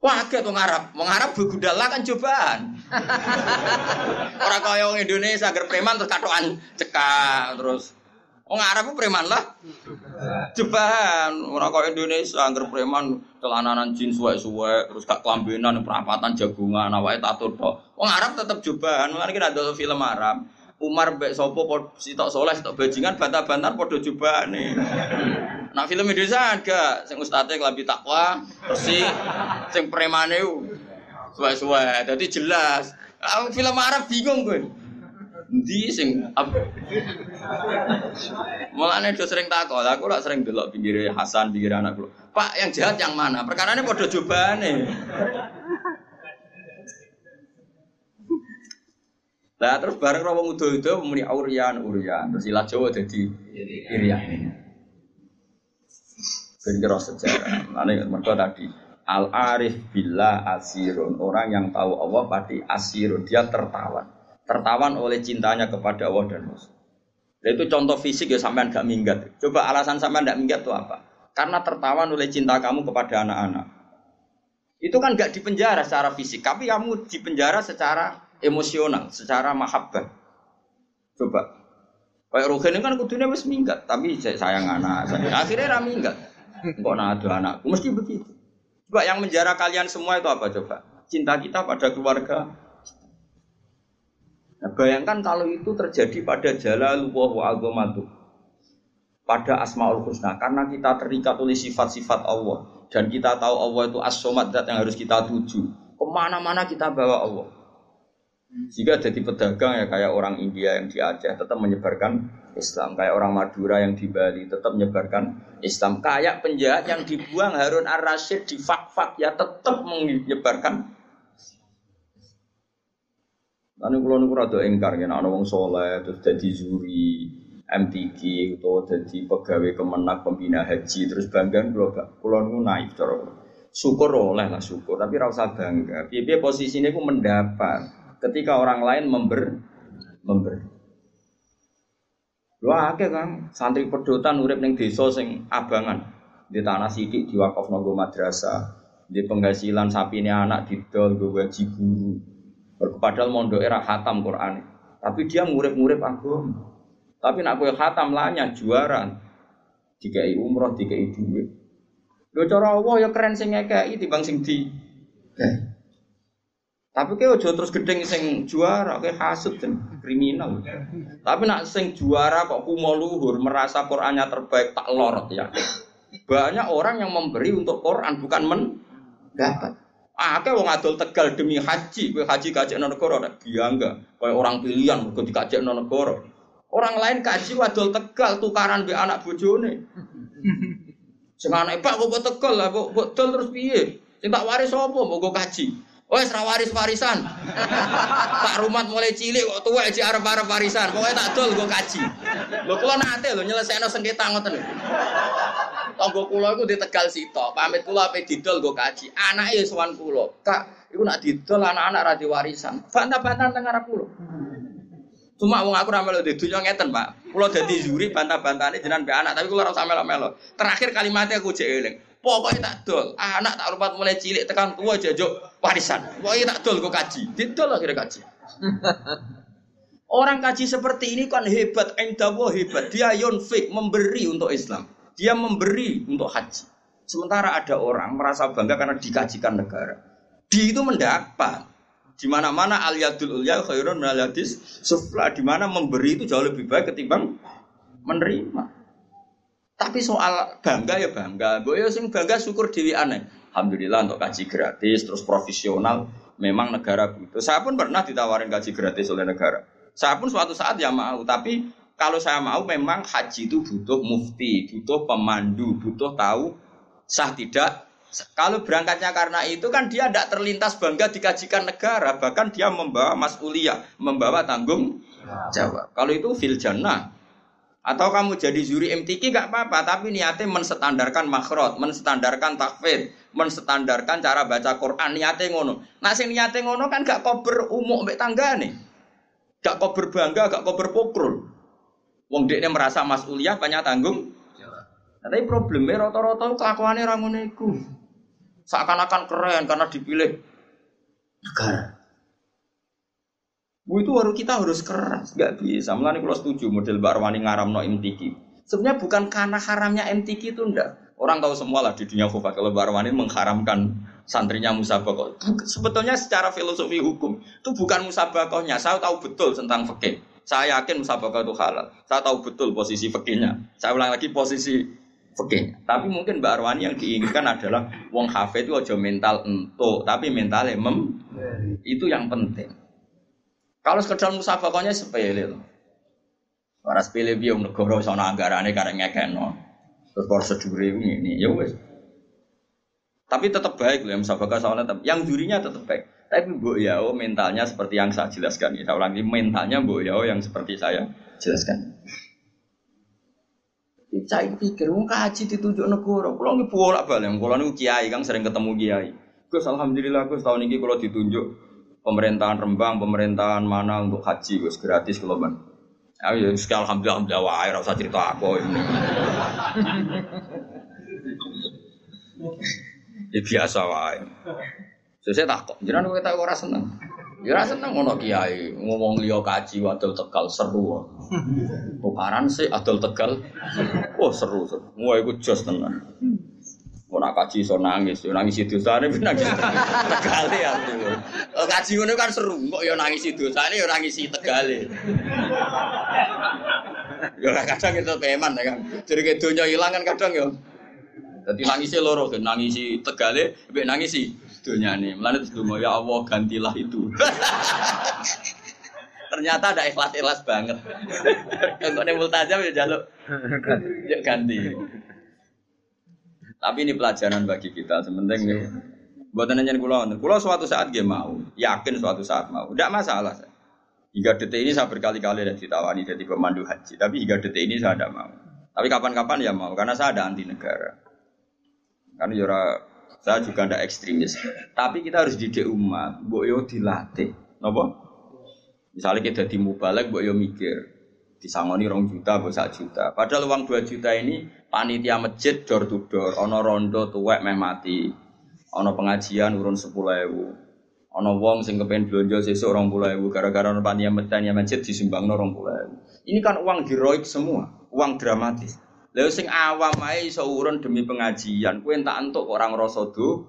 Wah, agak tuh Arab. Wong Arab begudala kan cobaan. Orang kaya wong Indonesia agar preman terus katoan cekak terus Wong Arab itu preman lah. Cobaan. Orang kaya Indonesia agar preman celananan jin suwe-suwe terus gak kelambenan perapatan jagungan awake tato tok. Wong Arab tetap cobaan. Mungkin kita ada film Arab. Umar mbek sapa sitok soleh sitok bajingan bantah-bantar padha nih. Nah film Indonesia agak sing ustate kelambi takwa, bersih, sing premane suwe-suwe. Dadi jelas. Aku film Arab bingung gue. Endi sing Mulane do sering takok, aku lak sering delok pinggir Hasan, pinggir anak Pak, yang jahat yang mana? Perkarane padha jobane. Lah terus bareng wong udo-udo muni aurian urian terus ilah Jawa dadi irian. Ben kira sejarah. Lane mergo tadi al arif bila asirun orang yang tahu Allah pasti asirun dia tertawan tertawan oleh cintanya kepada Allah dan Rasul. itu contoh fisik ya sampean gak minggat. Coba alasan sampean gak minggat itu apa? Karena tertawan oleh cinta kamu kepada anak-anak. Itu kan gak dipenjara secara fisik, tapi kamu dipenjara secara emosional, secara mahabbah. Coba. Kayak Ruhin kan kudunya wis minggat, tapi saya sayang anak. Saya. Akhirnya ra minggat. Kok ada anakku, mesti begitu. Coba yang menjara kalian semua itu apa coba? Cinta kita pada keluarga. Nah, bayangkan kalau itu terjadi pada jalalullah wa aghamatu. Pada asmaul husna karena kita terikat oleh sifat-sifat Allah dan kita tahu Allah itu as-somad yang harus kita tuju. Ke mana-mana kita bawa Allah. Jika jadi pedagang ya kayak orang India yang di Aceh tetap menyebarkan Islam, kayak orang Madura yang di Bali tetap menyebarkan Islam, kayak penjahat yang dibuang Harun Ar-Rasyid di fak-fak ya tetap menyebarkan Lalu kalau niku rada engkar ya, ana wong soleh terus jadi juri MTQ atau jadi pegawai kemenak pembina haji terus bangga kalau kalau niku naik cara syukur oleh lah syukur, tapi rasa bangga. Biar posisinya aku mendapat ketika orang lain member member. Lu akeh kan santri pedotan urip ning desa sing abangan. Di tanah sidik wakaf nonggo madrasah. Di penghasilan sapi ini anak didol gue gaji guru. Padahal mondok era khatam Quran tapi dia ngurip-ngurip agama. Tapi nak kue khatam lanya juara dikai umroh dikai duit. Lo cara Allah ya keren sing ngekei timbang sing di tapi kayak ojo terus gedeng sing juara, kayak hasut kan kriminal. Tapi nak sing juara kok kumo luhur, merasa Qurannya terbaik tak lorot ya. Banyak orang yang memberi untuk Quran bukan men dapat. Ah, kayak wong adol tegal demi haji, kowe haji kaji non negara ada biangga, kayak orang pilihan mergo dikajek non negara. Orang lain kaji wadol tegal tukaran be anak bojone. Sing anake Pak kok tegal lah, kok terus piye? Sing tak waris sapa? Mbok kaji. Wes ra waris warisan. tak rumah mulai cilik kok tua aja arep-arep warisan. Pokoknya tak dol gue kaji. Lho kula nate lho nyelesaikno sengketa ngoten lho. Tangga kula iku di Tegal Sito. Pamit kula ape didol gue kaji. Anake sowan kula. Kak, iku nak didol anak-anak ra warisan. Bantah-bantahan teng arep kula. Cuma wong aku ra melu di dunya ngeten, Pak. Kula dadi juri bantah-bantahane jenengan be anak, tapi kula ora usah melo-melo. Terakhir kalimatnya aku jek eling. Pokoknya tak dol. Anak tak rupat mulai cilik tekan tua jajuk warisan. Pokoknya tak dol kok kaji. Didol akhirnya kaji. Orang kaji seperti ini kan hebat, endawo hebat. Dia yonfik memberi untuk Islam. Dia memberi untuk haji. Sementara ada orang merasa bangga karena dikajikan negara. Di itu mendapat. Di mana-mana aliyadul ulya khairun min sufla. Di mana memberi itu jauh lebih baik ketimbang menerima. Tapi soal bangga ya bangga. Gue ya sing bangga syukur dewi aneh. Alhamdulillah untuk kaji gratis terus profesional. Memang negara butuh. Saya pun pernah ditawarin kaji gratis oleh negara. Saya pun suatu saat ya mau. Tapi kalau saya mau memang haji itu butuh mufti, butuh pemandu, butuh tahu sah tidak. Kalau berangkatnya karena itu kan dia tidak terlintas bangga dikajikan negara, bahkan dia membawa masuliah, membawa tanggung jawab. Kalau itu fil jannah, atau kamu jadi juri MTQ gak apa-apa, tapi niatnya menstandarkan makhrot, menstandarkan takfid, menstandarkan cara baca Quran, niatnya ngono. Nah sing niatnya ngono kan gak kober umum mbek tangga nih. Gak kober bangga, gak kober pokrol. Wong dekne merasa masuliah banyak tanggung. Nah, tapi problemnya rata-rata kelakuannya orang iku. Seakan-akan keren karena dipilih negara. Bu itu baru kita harus keras, nggak bisa. Mulai kalau setuju model Barwani ngaram no MTQ. Sebenarnya bukan karena haramnya MTQ itu enggak. Orang tahu semua lah di dunia khufat kalau Barwani mengharamkan santrinya musabakoh. Sebetulnya secara filosofi hukum itu bukan musabakohnya. Saya tahu betul tentang fikih. Saya yakin musabakoh itu halal. Saya tahu betul posisi fikihnya. Saya ulang lagi posisi fikih. Tapi mungkin Mbak Arwani yang diinginkan adalah wong hafid itu aja mental entuk, tapi mentalnya mem. Itu yang penting. Kalau sekedar musafakohnya sepele loh. Para sepele biar negara sana anggarannya karena ngekeno. Terus prosedur ini, ya wes. Tapi tetap baik loh musafakah soalnya tetap. Yang jurinya tetap baik. Tapi Bu Yao mentalnya seperti yang saya jelaskan. Saya ulangi mentalnya Bu Yao yang seperti saya jelaskan. Saya pikir, mau kaji ditunjuk negara. Kalau nggak bolak balik, kalau nih kiai kan sering ketemu kiai. Gus, alhamdulillah Gus tahun ini kalau ditunjuk pemerintahan Rembang, pemerintahan mana untuk haji, gus gratis kalau man. Ya, sekali alhamdulillah, alhamdulillah, wah, rasa cerita aku ini. ya biasa wae. Saya tak kok, jangan kita orang seneng. Ya ora seneng ngono kiai ngomong liya kaji wadul Tegal seru. Tukaran sih adol Tegal. Oh seru seru. Wah iku jos tenan. Mau nak kaji so nangis, yo nangis itu sana, nangis tegale ya. Kaji ngono kan seru, kok yo nangis itu sana, yo nangis tegale. Yo kadang itu peman ya kan. Jadi kayak dunia hilang kan kadang yo. Jadi nangisnya loro kan, nangisi tegale, nangis nangisi dunia nih. Melanda dulu ya Allah gantilah itu. Ternyata ada ikhlas-ikhlas banget. Kalau nih multajam ya jaluk ganti. Tapi ini pelajaran bagi kita. Sementing nih. Buat nanya kulo, kulo suatu saat dia mau, yakin suatu saat mau. Tidak masalah. Hingga detik ini saya berkali-kali dan ditawani jadi pemandu haji. Tapi hingga detik ini saya tidak mau. Tapi kapan-kapan ya mau, karena saya ada anti negara. Karena jora Saya juga tidak ekstremis. Tapi kita harus didik umat. Bu yo dilatih. Napa? Misalnya kita di mubalek, bu yo mikir. Disangoni rong juta, bu sak juta. Padahal uang dua juta ini panitia masjid door to door. Ono rondo tuwek meh mati. Ono pengajian urun sepuluh ewu. Ono wong sing kepen belanja sesuk orang puluh ewu gara-gara ono panitia panitia masjid disumbang orang puluh ewu. Ini kan uang heroik semua, uang dramatis. Lalu sing awam ae iso urun demi pengajian, kue entak entuk orang rasa do.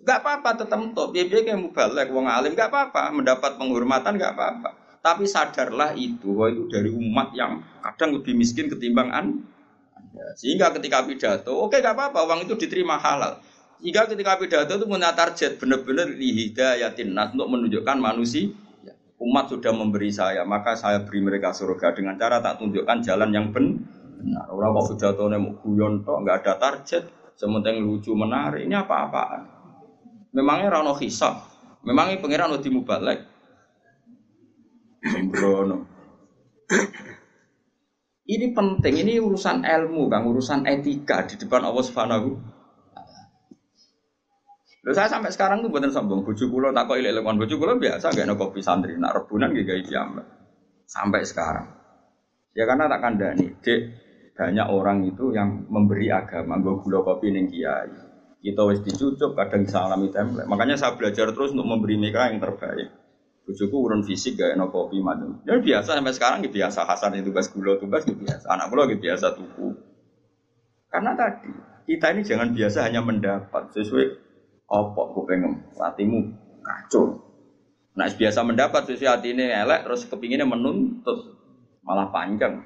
Gak apa-apa tetap entuk, biar-biar kayak mubalek wong alim gak apa-apa, mendapat penghormatan gak apa-apa. Tapi sadarlah itu, bahwa itu dari umat yang kadang lebih miskin ketimbang Anda. Sehingga ketika pidato, oke okay, gak apa-apa, uang itu diterima halal. Sehingga ketika pidato itu punya target benar-benar lihidayatin nas untuk menunjukkan manusia umat sudah memberi saya, maka saya beri mereka surga dengan cara tak tunjukkan jalan yang benar. Orang kok pidato mau guyon tok, nggak ada target, sementing lucu menarik. Ini apa-apaan? Memangnya rano hisab, memangnya pangeran udah mubalek. Sembrono. Ini penting, ini urusan ilmu, kan, urusan etika di depan Allah Subhanahu Lalu saya sampai sekarang tuh buatan sombong, buju kulo tak kok ilek buju kulo biasa gak kopi santri, nak rebunan gaya jam sampai sekarang. Ya karena tak kandani, dek banyak orang itu yang memberi agama, gue gula kopi neng kiai. Kita wis dicucuk, kadang salami template. Makanya saya belajar terus untuk memberi mereka yang terbaik. Bujuku urun fisik gak enak kopi macam. Ya biasa sampai sekarang gitu biasa Hasan itu tugas gula tugas gitu biasa. Anak gula gitu biasa tuku. Karena tadi kita ini jangan biasa hanya mendapat sesuai Opok kupengem, hatimu kacau. Nah biasa mendapat sesuai hati ini elek, terus kepinginnya menuntut, malah panjang.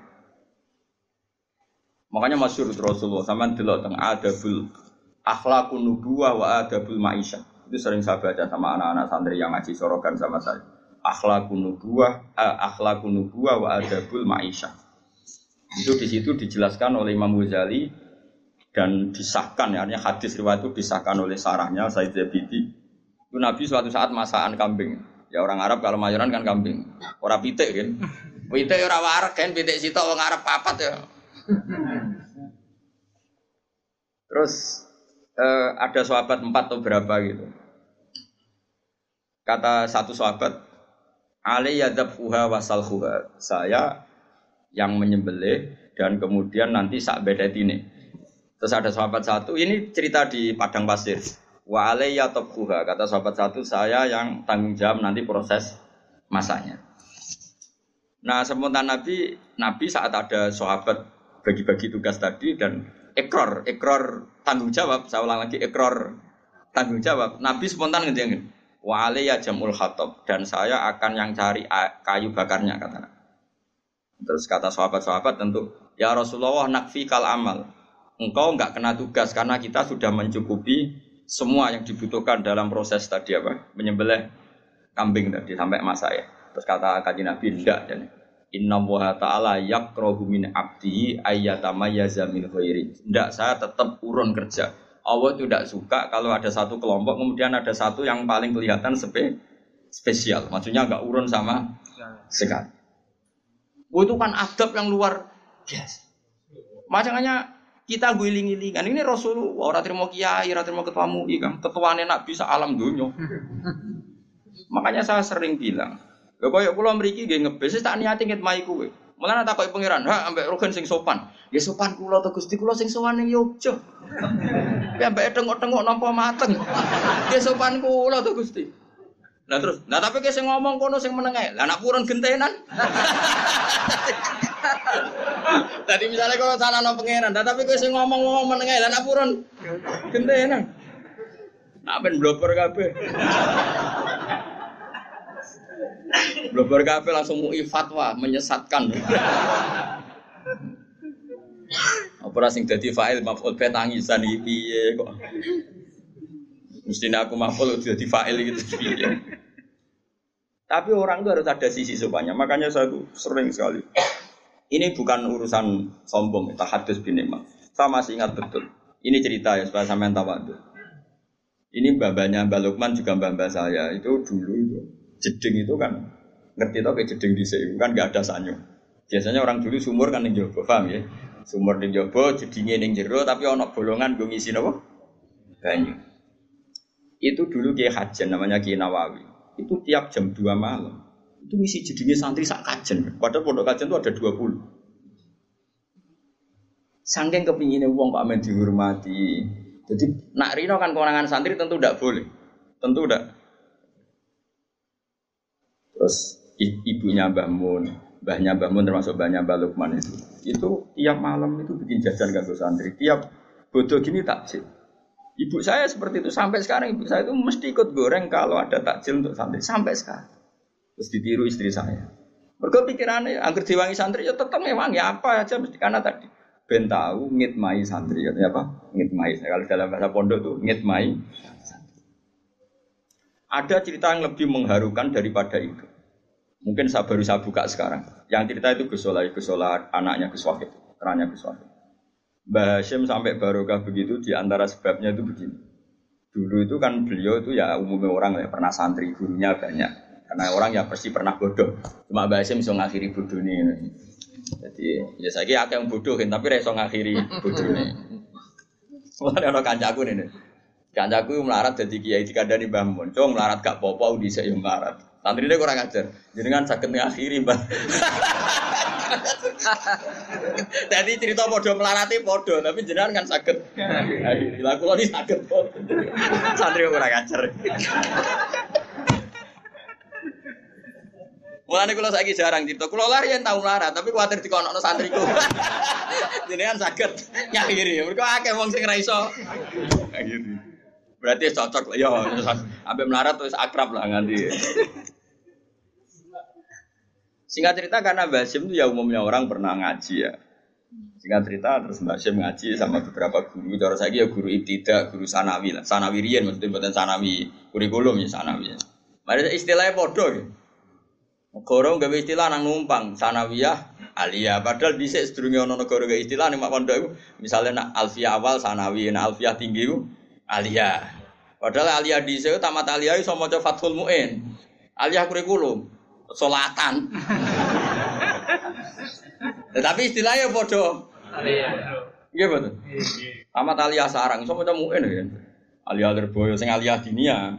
Makanya masyur Rasulullah sama delok teng adabul akhlakun nubuwah wa adabul maisha. Itu sering saya baca sama anak-anak santri yang ngaji sorokan sama saya. Akhlakun nubuwah, eh, akhlakun nubuwah wa adabul maisha. Itu di situ dijelaskan oleh Imam Ghazali dan disahkan ya. Artinya hadis riwayat itu disahkan oleh sarahnya Said Zabidi. Itu Nabi suatu saat masakan kambing. Ya orang Arab kalau mayoran kan kambing. Orang pitik kan? Pitik orang warak kan? Pitik situ orang Arab papat ya. Terus eh, ada sahabat empat atau berapa gitu kata satu sahabat Ali yadabhuha wasalhuha saya yang menyembelih dan kemudian nanti sak bedet ini Terus ada sahabat satu, ini cerita di padang pasir. Wa alayya tabkuha, kata sahabat satu, saya yang tanggung jawab nanti proses masaknya. Nah, sementara Nabi, Nabi saat ada sahabat bagi-bagi tugas tadi dan ekor, ekor tanggung jawab, saya ulang lagi, ekor tanggung jawab. Nabi spontan ngejengin, wa alayya jamul khatab dan saya akan yang cari kayu bakarnya kata Terus kata sahabat-sahabat tentu, ya Rasulullah nakfi kal amal engkau nggak kena tugas karena kita sudah mencukupi semua yang dibutuhkan dalam proses tadi apa menyembelih kambing tadi sampai masa ya. Terus kata kaji Nabi tidak dan Inna wa ta'ala yakrohu min abdi ayyatama yazamin khairi. Tidak, saya tetap urun kerja. Allah itu tidak suka kalau ada satu kelompok kemudian ada satu yang paling kelihatan spe spesial. Maksudnya nggak urun sama sekali. Oh, itu kan adab yang luar biasa. Makanya kita guling-gilingan ini Rasulullah orang terima kiai, orang terima ketua MUI kan, ketua nak bisa alam dunia. Makanya saya sering bilang, ya kaya kula mriki nggih ngebes tak niati nget mai kowe. Malah tak koyo pangeran, ha ambek rogen sing sopan. Ya sopan kula to Gusti kula sing sowan ning Yogya. Ya ambek tengok-tengok nampa mateng. Ya sopan kula to Gusti. Nah terus, nah tapi kayak ngomong kono sing menengah, lah nak purun gentenan. Tadi misalnya kalau sana no pangeran, tapi kau sih ngomong-ngomong menengah lah nak purun gentenan. Nak ben bloper kabe. Bloper kabe langsung mau fatwa menyesatkan. Apa sing dadi fa'il maf'ul be tangisan piye kok. Mestinya aku maf'ul dadi fa'il gitu piye. Tapi orang itu harus ada sisi sopannya. Makanya saya sering sekali. Ini bukan urusan sombong, itu hadis bin Saya masih ingat betul. Ini cerita ya supaya sampean tahu. Ini babanya Mbak Lukman juga mbak saya. Itu dulu itu jeding itu kan ngerti tau kayak jeding di sini kan nggak ada sanyo. Biasanya orang dulu sumur kan yang jobo, paham ya? Sumur di jobo, jedingnya yang jero, tapi ono bolongan gue ngisi apa? Banyu. Itu dulu Kiai Hajan namanya Kiai Nawawi. Itu tiap jam 2 malam itu misi jadinya santri sak kajen. Padahal pondok kajen itu ada 20. Sangking kepinginnya uang Pak Amin dihormati. Jadi nak Rino kan kewenangan santri tentu tidak boleh. Tentu tidak. Terus ibunya Mbah Mun, mbahnya Mbah Mun termasuk mbahnya Mbah Lukman itu. Itu tiap malam itu bikin jajan ganggu santri. Tiap bodoh gini takjil. Ibu saya seperti itu sampai sekarang ibu saya itu mesti ikut goreng kalau ada takjil untuk santri sampai sekarang. Terus ditiru istri saya. Mereka pikirannya agar diwangi santri ya tetap memang ya apa aja mesti karena tadi ben tahu ngitmai santri artinya apa ngitmai kalau dalam bahasa pondok tuh ngitmai ada cerita yang lebih mengharukan daripada itu mungkin saya baru saya buka sekarang yang cerita itu Gus Solah Gus Solah anaknya Gus Wahid kerannya Gus Wahid Mbah Hashim sampai barokah begitu di antara sebabnya itu begini dulu itu kan beliau itu ya umumnya orang ya pernah santri gurunya banyak karena orang ya pasti pernah bodoh cuma Mbah Hashim bisa ngakhiri bodoh ini jadi ya saya kira yang bodoh kan, tapi reso ngakhiri bodoh ini. Mulai ada kancaku nih. Kancaku melarat jadi kiai dikandani Mbah Mun. Cung melarat gak popo di saya melarat. Santri dia kurang ajar. Jadi kan sakit ngakhiri Mbah. Jadi cerita podo melarati podo, tapi jenengan kan sakit. Bila kulo ini sakit Santri kurang ajar. Mulane kula saiki jarang cerita. Kula lari yang tahu lara, tapi kuwatir dikonokno santriku. Jenengan saged nyakhiri. Mergo akeh wong sing ra iso. Berarti cocok ya. Ambek melarat terus akrab lah nganti. Singkat cerita karena Basim itu ya umumnya orang pernah ngaji ya. Singkat cerita terus Mbak Syem ngaji sama beberapa guru. Cara saya ya guru ibtida, guru sanawi lah. Sanawi rian maksudnya buatan sanawi kurikulum ya sanawi. Ya. Mari istilahnya podo ya. Negara gawe istilah nang numpang sanawiyah aliyah padahal bisa sedurunge ana negara gawe istilah mak pondok iku misale nak alfiyah awal sanawi nak alfiyah tinggi ku aliyah. Padahal aliyah dhisik tamat aliyah iso maca Fathul Muin. Aliyah kurikulum salatan. Tetapi istilahnya padha. Aliyah. Nggih betul. Tamat aliyah sarang iso maca Muin ya. Aliyah terboyo sing aliyah dinia.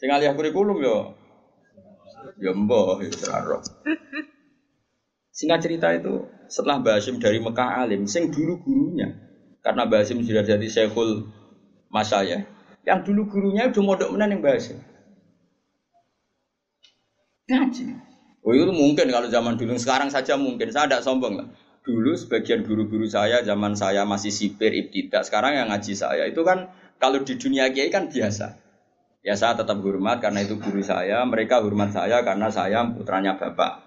Sing aliyah kurikulum yo Ya mbah, ya roh. Singkat cerita itu setelah Basim dari Mekah alim, sing dulu gurunya, karena Basim sudah jadi syekhul masaya, yang dulu gurunya udah modok menan yang Basim. Ngaji. Oh itu mungkin kalau zaman dulu, sekarang saja mungkin, saya tidak sombong lah. Dulu sebagian guru-guru saya, zaman saya masih sipir, ibtidak, sekarang yang ngaji saya, itu kan kalau di dunia kiai kan biasa. Ya saya tetap hormat karena itu guru saya, mereka hormat saya karena saya putranya bapak.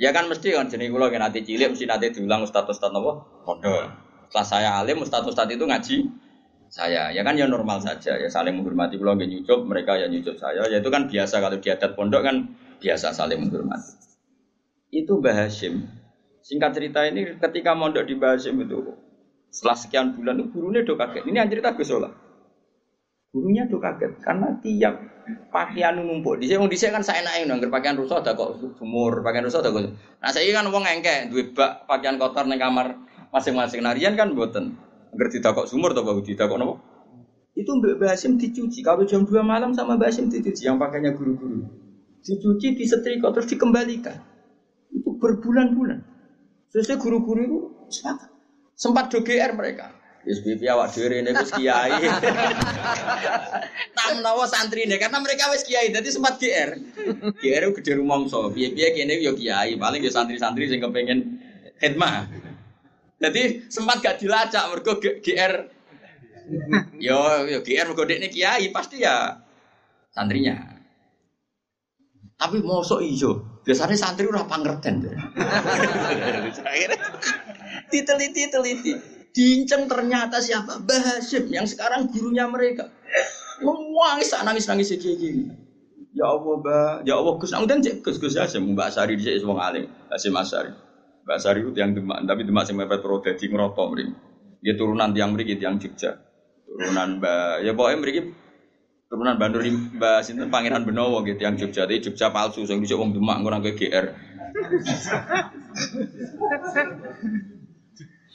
Ya kan mesti kan jenis kan nanti cilik mesti nanti diulang ustadz ustadz nopo pondok. Setelah saya alim ustadz ustadz itu ngaji saya. Ya kan ya normal saja ya saling menghormati kulo nggak nyucup, mereka ya nyucup saya. Ya itu kan biasa kalau di adat pondok kan biasa saling menghormati. Itu Mbah Hashim. Singkat cerita ini ketika mondok di Mbah Hashim itu setelah sekian bulan itu gurunya do kaget. Ini yang cerita Gus Gurunya tuh kaget karena tiap pakaian numpuk. Di sini, di sini kan saya naik nggak pakaian rusak ada kok sumur, pakaian rusak ada kok. Nah saya kan uang engke, dua bak pakaian kotor neng kamar masing-masing narian kan buatan. Agar tidak kok sumur atau tidak kok nopo. Itu Mbak Basim dicuci. Kalau jam 2 malam sama Basim dicuci yang pakainya guru-guru. Dicuci, disetrika terus dikembalikan. Itu berbulan-bulan. Sesuai guru-guru itu sepakat. Sempat do GR mereka. SPP awak dhewe ini wis kiai. Tak menawa santri ini karena mereka wis kiai jadi sempat GR. GR gede rumangsa. Piye-piye kene yo kiai, paling yo santri-santri sing kepengen khidmah. Jadi sempat gak dilacak mergo GR yo yo GR mergo dekne kiai pasti ya santrinya. Tapi mosok ijo, biasanya santri udah pangerten. Diteliti, teliti. Dinceng ternyata siapa? Bahasim yang sekarang gurunya mereka. Nangis nangis kayak gini. Ya Allah, bah, ya Allah Gus, dan cek Gus Gus Hasim, Mbak Sari sini semua alim, Hasim Asari. Mbak Sari itu yang demak, tapi demak sing mepet pro dadi ngerotok mriki. Dia turunan tiang mriki tiang Jogja. Turunan Mbak, ya pokoknya mriki turunan Bandur Mbak Sinten Pangeran Benowo gitu yang Jogja. Tapi Jogja palsu, sing dhisik wong Demak ngono GR.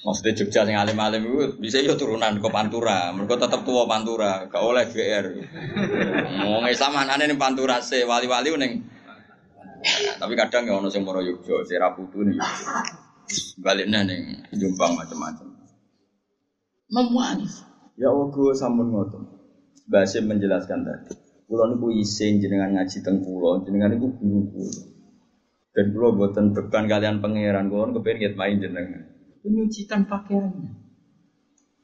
Maksudnya Jogja sing alim-alim itu bisa yo turunan ke Pantura. Mereka tetap tua Pantura, gak oleh GR. Ngomong Islam anane ning Pantura se wali-wali ning tapi kadang ya ono sing moro Yogya, Sera Putu nih. Baliknya ning Jombang macam-macam. Memuani. Ya ogo sampun ngoten. Basim menjelaskan tadi. Kulo niku isin jenengan ngaji teng kulo, jenengan niku guru kulo. Dan kulo boten beban kalian pangeran, kulo kepengin main jenengan menyucikan pakaiannya.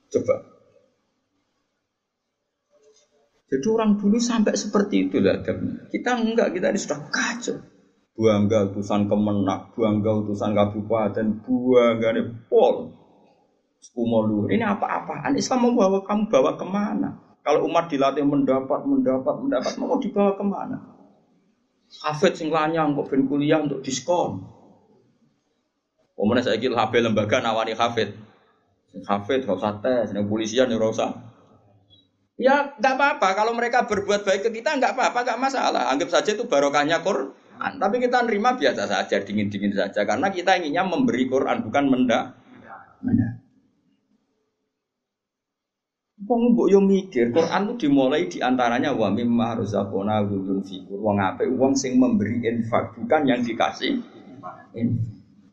Coba. Jadi orang dulu sampai seperti itu lah Kita enggak, kita ini sudah kacau. Buangga utusan kemenak, buangga utusan kabupaten, buangga ini pol. Skumolu. Ini apa-apaan? Islam mau bawa kamu bawa ke mana? Kalau umat dilatih mendapat, mendapat, mendapat, mau dibawa ke mana? Hafid sing lanyang kok ben kuliah untuk diskon. Kemudian saya kira HP lembaga nawani hafid. Hafid usah tes, yang polisian ya usah. Ya nggak apa-apa kalau mereka berbuat baik ke kita nggak apa-apa nggak masalah. Anggap saja itu barokahnya Quran. Tapi kita nerima biasa saja dingin-dingin saja karena kita inginnya memberi Quran bukan menda. Menda. Wong mbok yo mikir Quran itu dimulai di antaranya wa mimma razaqna ghulun fikur. Wong ape wong sing memberi infak bukan yang dikasih.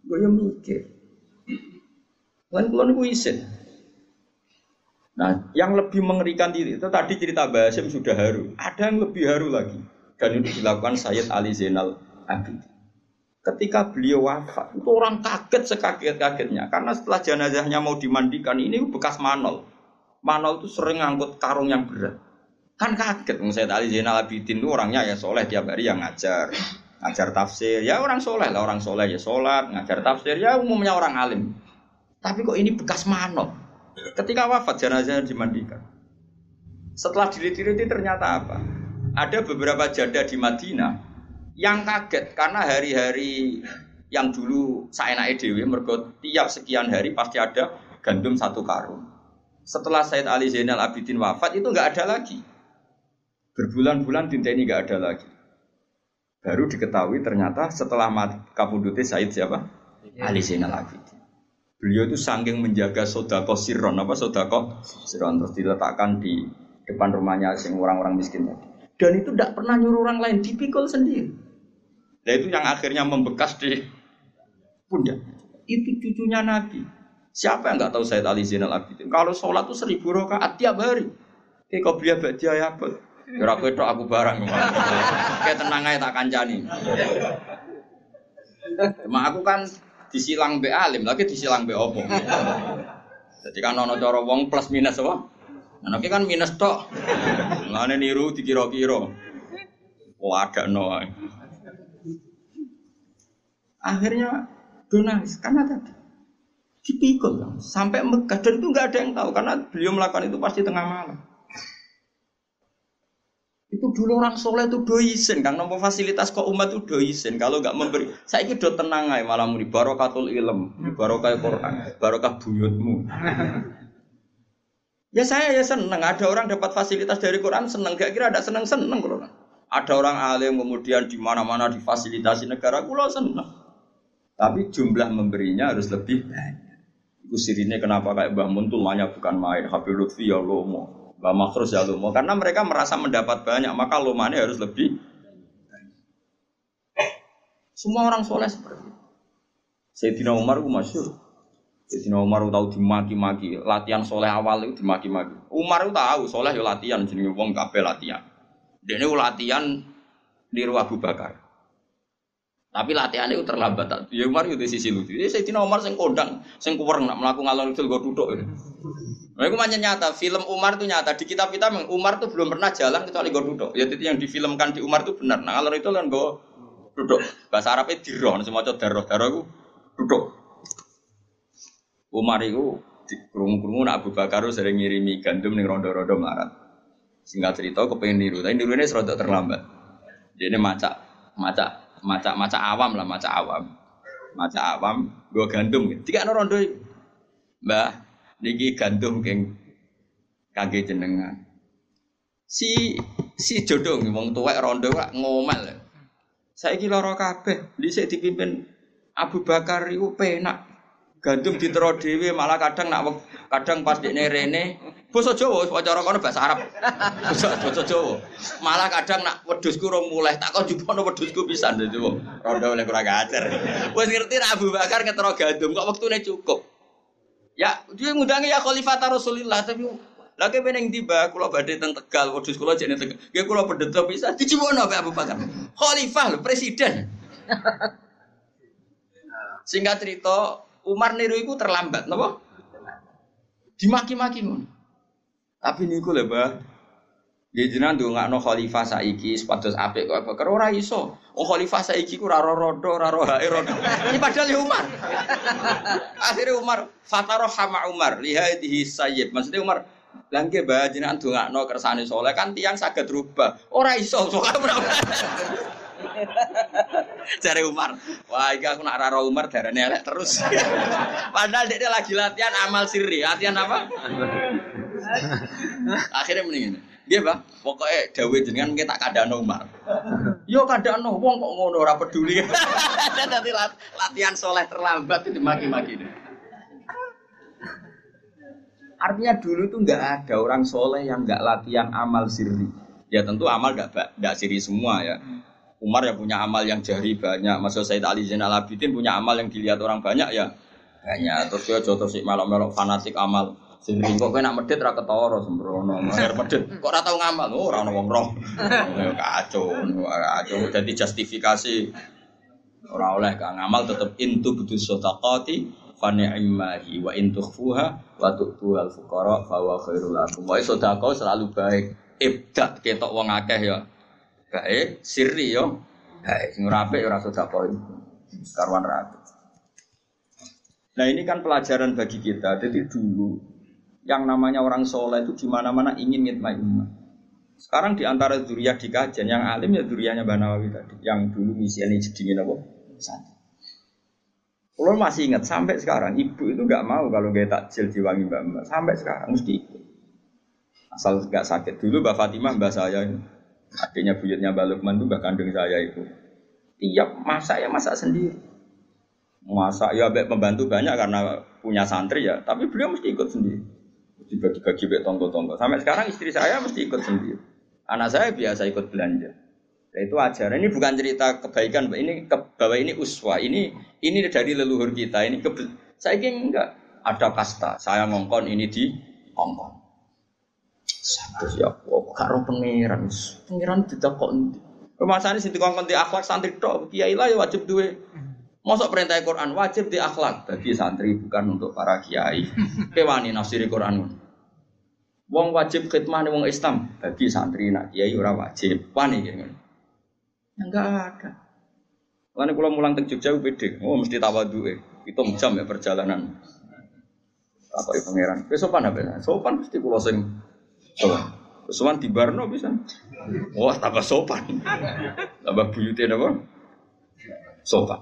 Gue yang mikir. Kan kulon gue isin. Nah, yang lebih mengerikan diri itu tadi cerita Basim sudah haru. Ada yang lebih haru lagi. Dan itu dilakukan Sayyid Ali Zainal Abidin. Ketika beliau wafat, itu orang kaget sekaget-kagetnya. Karena setelah jenazahnya mau dimandikan, ini bekas manol. Manol itu sering ngangkut karung yang berat. Kan kaget, Sayyid Ali Zainal Abidin itu orangnya ya soleh tiap hari yang ngajar ngajar tafsir ya orang soleh lah orang soleh ya sholat ngajar tafsir ya umumnya orang alim tapi kok ini bekas manot ketika wafat jenazah dimandikan setelah dilihat ternyata apa ada beberapa janda di Madinah yang kaget karena hari-hari yang dulu saya naik dewi mergo tiap sekian hari pasti ada gandum satu karung setelah Said Ali Zainal Abidin wafat itu nggak ada lagi berbulan-bulan tinta ini nggak ada lagi Baru diketahui ternyata setelah kabudute Said siapa? Ya. Ali Zainal Abidin. Beliau itu saking menjaga sodako siron apa sodako siron terus diletakkan di depan rumahnya sing orang-orang miskin tadi. Dan itu tidak pernah nyuruh orang lain, dipikul sendiri. Dan itu yang akhirnya membekas di pundak. Itu cucunya Nabi. Siapa yang nggak tahu Said Ali Zainal Abidin? Kalau sholat itu seribu rakaat tiap hari. Kayak kau beli apa? Ora kowe tok aku barang. Kayak tenang aja tak kancani. Mak aku kan disilang be alim, lagi disilang be opo. Jadi kan ono cara wong plus minus apa? Nah, kan minus tok. Ngene niru dikira-kira. Oh ada no. Akhirnya donas karena tadi dipikul sampai Mekah dan itu nggak ada yang tahu karena beliau melakukan itu pasti tengah malam. Itu dulu orang soleh itu doisen, kan nomor fasilitas kok umat itu doisen. Kalau nggak memberi, saya ini do tenang aja malah di barokatul ilm, barokah Quran, barokah buyutmu. Ya saya ya seneng, ada orang dapat fasilitas dari Quran seneng, gak kira ada seneng seneng kalau ada orang alim kemudian di mana-mana difasilitasi negara, kulo seneng. Tapi jumlah memberinya harus lebih banyak. Itu sirinya kenapa kayak Mbah Muntul bukan main, Habib Lutfi ya lomo. Mbak Makhrus ya lumo karena mereka merasa mendapat banyak maka lumane harus lebih semua orang soleh seperti itu. Sayyidina Umar itu masyur Sayyidina Umar itu tahu dimaki-maki latihan soleh awal itu dimaki-maki Umar itu tahu soleh ya latihan jadi wong kabeh latihan dia ini latihan di ruang Abu Bakar tapi latihan itu terlambat. Ya Umar itu sisi lucu. Jadi Sayyidina Umar sing kondang, kuwer nak melakukan ngalor itu gue duduk. Nah, itu nyata. Film Umar itu nyata. Di kitab kita Umar itu belum pernah jalan kecuali gue duduk. Ya itu yang difilmkan di Umar itu benar. Nah kalau itu kan gue duduk. Bahasa Arabnya diroh. Semua itu daroh daroh itu duduk. Umar itu kerungu-kerungu nak Abu Bakar sering ngirimi gandum nih rondo-rondo melarat. Singkat cerita, kepengen niru. Tapi niru ini serodok terlambat. Jadi macak, macak maca-maca awam lah, maca awam. Maca awam, gua gandum. Tiga no rondo Mbah, niki gandum keng kage jenengan. Si si jodoh wong tuwek rondo ngomel. Saiki lara kabeh, dhisik dipimpin Abu Bakar iku penak. Gandum ditero dhewe malah kadang nak kadang pas dekne rene basa Jawa cara kono bahasa Arab. Basa basa Jawa. Malah kadang nak wedhusku rong mulai tak kok jupono wedhusku pisan dadi wong rondo oleh kurang ajar. Wis ngerti nak Abu Bakar ngetero gandum kok wektune cukup. Ya, dia ngudangi ya khalifah Rasulullah tapi lagi peneng tiba, kalau badai teng Tegal, wedhus kula jene Tegal. Ya kula pedhet bisa dijiwono Abu Bakar. Khalifah presiden. Singkat cerita, Umar niru iku terlambat, napa? Dimaki-maki ngono. Tapi niku lho, Mbah. Ya jenengan ndongakno khalifah saiki sepados apik kok Bakar ora iso. Oh khalifah saiki ku ora rodo, ora hae rodo. Ini padahal ya Umar. Akhirnya Umar fataro hama Umar lihadihi sayyid. Maksudnya Umar Langke bah jenengan ndongakno kersane soleh kan tiang saged rubah. Ora iso soalnya Cari Umar, wah iki aku nak raro Umar darane elek terus. Padahal dia lagi latihan amal sirri, latihan apa? Akhirnya mendingin. Dia bah, pokoknya Dawe jenengan kita tak Umar. Yo kadano, wong kok ngono ora peduli. Dadi latihan soleh terlambat itu maki-maki. Artinya dulu itu nggak ada orang soleh yang nggak latihan amal sirri. Ya tentu amal nggak nggak sirri semua ya. Umar yang punya amal yang jari banyak, Mas Said Ali Zainal Abidin punya amal yang dilihat orang banyak ya banyak. Terus dia jatuh sih melok-melok fanatik amal. Sehingga kok nak medit ra ketara sembrono, mer medit. Kok ora tau ngamal? Oh, ora ono wong roh. Kacau, kacau. Jadi justifikasi ora oleh kang ngamal tetep intu butuh sedaqati fa ni'mahi wa in tukhfuha wa tu'tu al fuqara fa wa khairul lakum. Wa sedekah selalu baik. Ibda ketok wong akeh ya baik, sirri yo baik, sing ora apik ora sedekah karwan rapi. Nah ini kan pelajaran bagi kita. Jadi dulu yang namanya orang soleh itu di mana-mana ingin ngitmai. Sekarang di antara duriah di kajian yang alim ya duriahnya Banawawi tadi, yang dulu misiannya jedingin apa? Santri. Kalau masih ingat sampai sekarang ibu itu nggak mau kalau gak takjil diwangi mbak mbak sampai sekarang mesti ikut. Asal nggak sakit dulu mbak Fatimah mbak saya ini Adiknya buyutnya Mbak Lukman itu kandung saya itu. Tiap masak ya masak sendiri. Masak ya baik pembantu banyak karena punya santri ya, tapi beliau mesti ikut sendiri. Dibagi-bagi baik tonggo-tonggo. Sampai sekarang istri saya mesti ikut sendiri. Anak saya biasa ikut belanja. Ya, itu ajaran. Ini bukan cerita kebaikan, ini ke, bahwa ini uswa. Ini ini dari leluhur kita. Ini ke, saya ingin enggak ada kasta. Saya ngongkon ini di ngongkon. Terus ya Allah, karo pangeran. Pangeran tidak kok endi. Pemasane sing dikongkon di akhlak santri tok, kiai lah ya wajib duwe. Masuk perintah Quran wajib di akhlak bagi santri bukan untuk para kiai. Kewani nafsiri Quran. Wong wajib khidmah nih wong Islam bagi santri nak kiai ora wajib. Wani gitu. Enggak ada. Lalu kalau mulang ke Jogja beda, oh mesti tawadu eh. Itu jam ya perjalanan. Apa ya pangeran? Sopan apa? Sopan mesti kulo sing Sopan. Sopan di Barno bisa. Wah, tambah sopan. Tambah buyutnya apa? Sopan.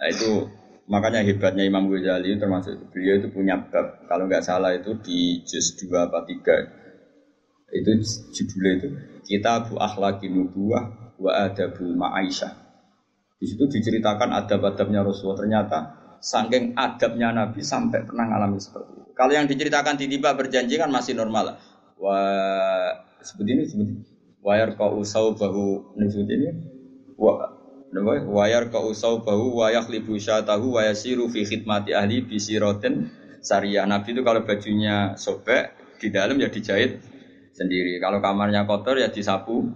Nah itu makanya hebatnya Imam Ghazali termasuk beliau itu punya bab kalau nggak salah itu di juz 2 apa 3 itu judulnya itu kita bu akhlaki nubuah wa adabul ma'aisyah di situ diceritakan adab-adabnya Rasulullah ternyata saking adabnya Nabi sampai pernah ngalami seperti itu kalau yang diceritakan tiba-tiba berjanji kan masih normal. Wah seperti ini seperti wayar kau usau bahu ini seperti ini. Wah wayar kau usau bahu wayak libu tahu wayasiru fi khidmati ahli bisiroten syariah. Nabi itu kalau bajunya sobek di dalam ya dijahit sendiri. Kalau kamarnya kotor ya disapu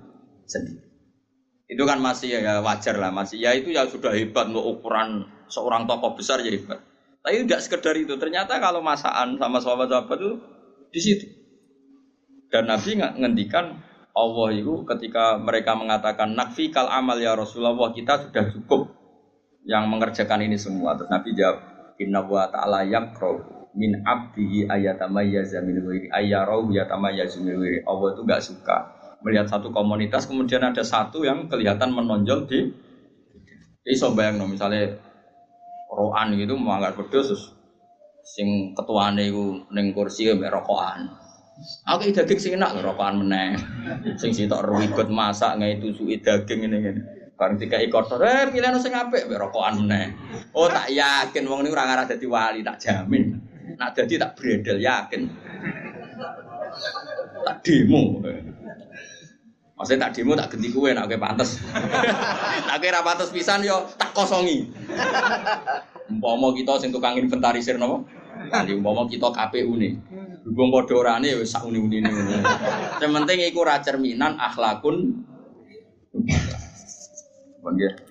sendiri. Itu kan masih ya wajar lah, masih ya itu ya sudah hebat untuk ukuran seorang tokoh besar ya hebat. Tapi tidak sekedar itu. Ternyata kalau masakan sama sahabat-sahabat itu di situ. Dan Nabi nggak ngendikan Allah itu ketika mereka mengatakan nakfi kal amal ya Rasulullah kita sudah cukup yang mengerjakan ini semua. Terus Nabi jawab Inna wa ta'ala yakro min abdihi ayatamayyaza min wiri ayyarau yatamayyazu min wiri. Allah itu nggak suka melihat satu komunitas kemudian ada satu yang kelihatan menonjol di jadi so bayang no, misalnya roan gitu wedhus terus sing ketuane iku ning kursi mbek rokokan. Aku daging sing enak rokokan meneh. Sing sitok ribet masak ngai tusuki daging ngene ngene. Bareng dikai kotor, eh pilihan sing apik mbek rokokan. Oh tak yakin wong niku ora ngarah dadi wali tak jamin. Nak dadi tak bredel yakin. Tak demo. Maksudnya tak demo tak ganti kue nak kue pantes. tak kira pantes pisan yo tak kosongi. Umpama kita sing tukang inventarisir napa? Kali umpama kita KPU nih. Hubung padha orane wis sak uni-unine. Sing penting iku ra cerminan akhlakun. Bon nggih.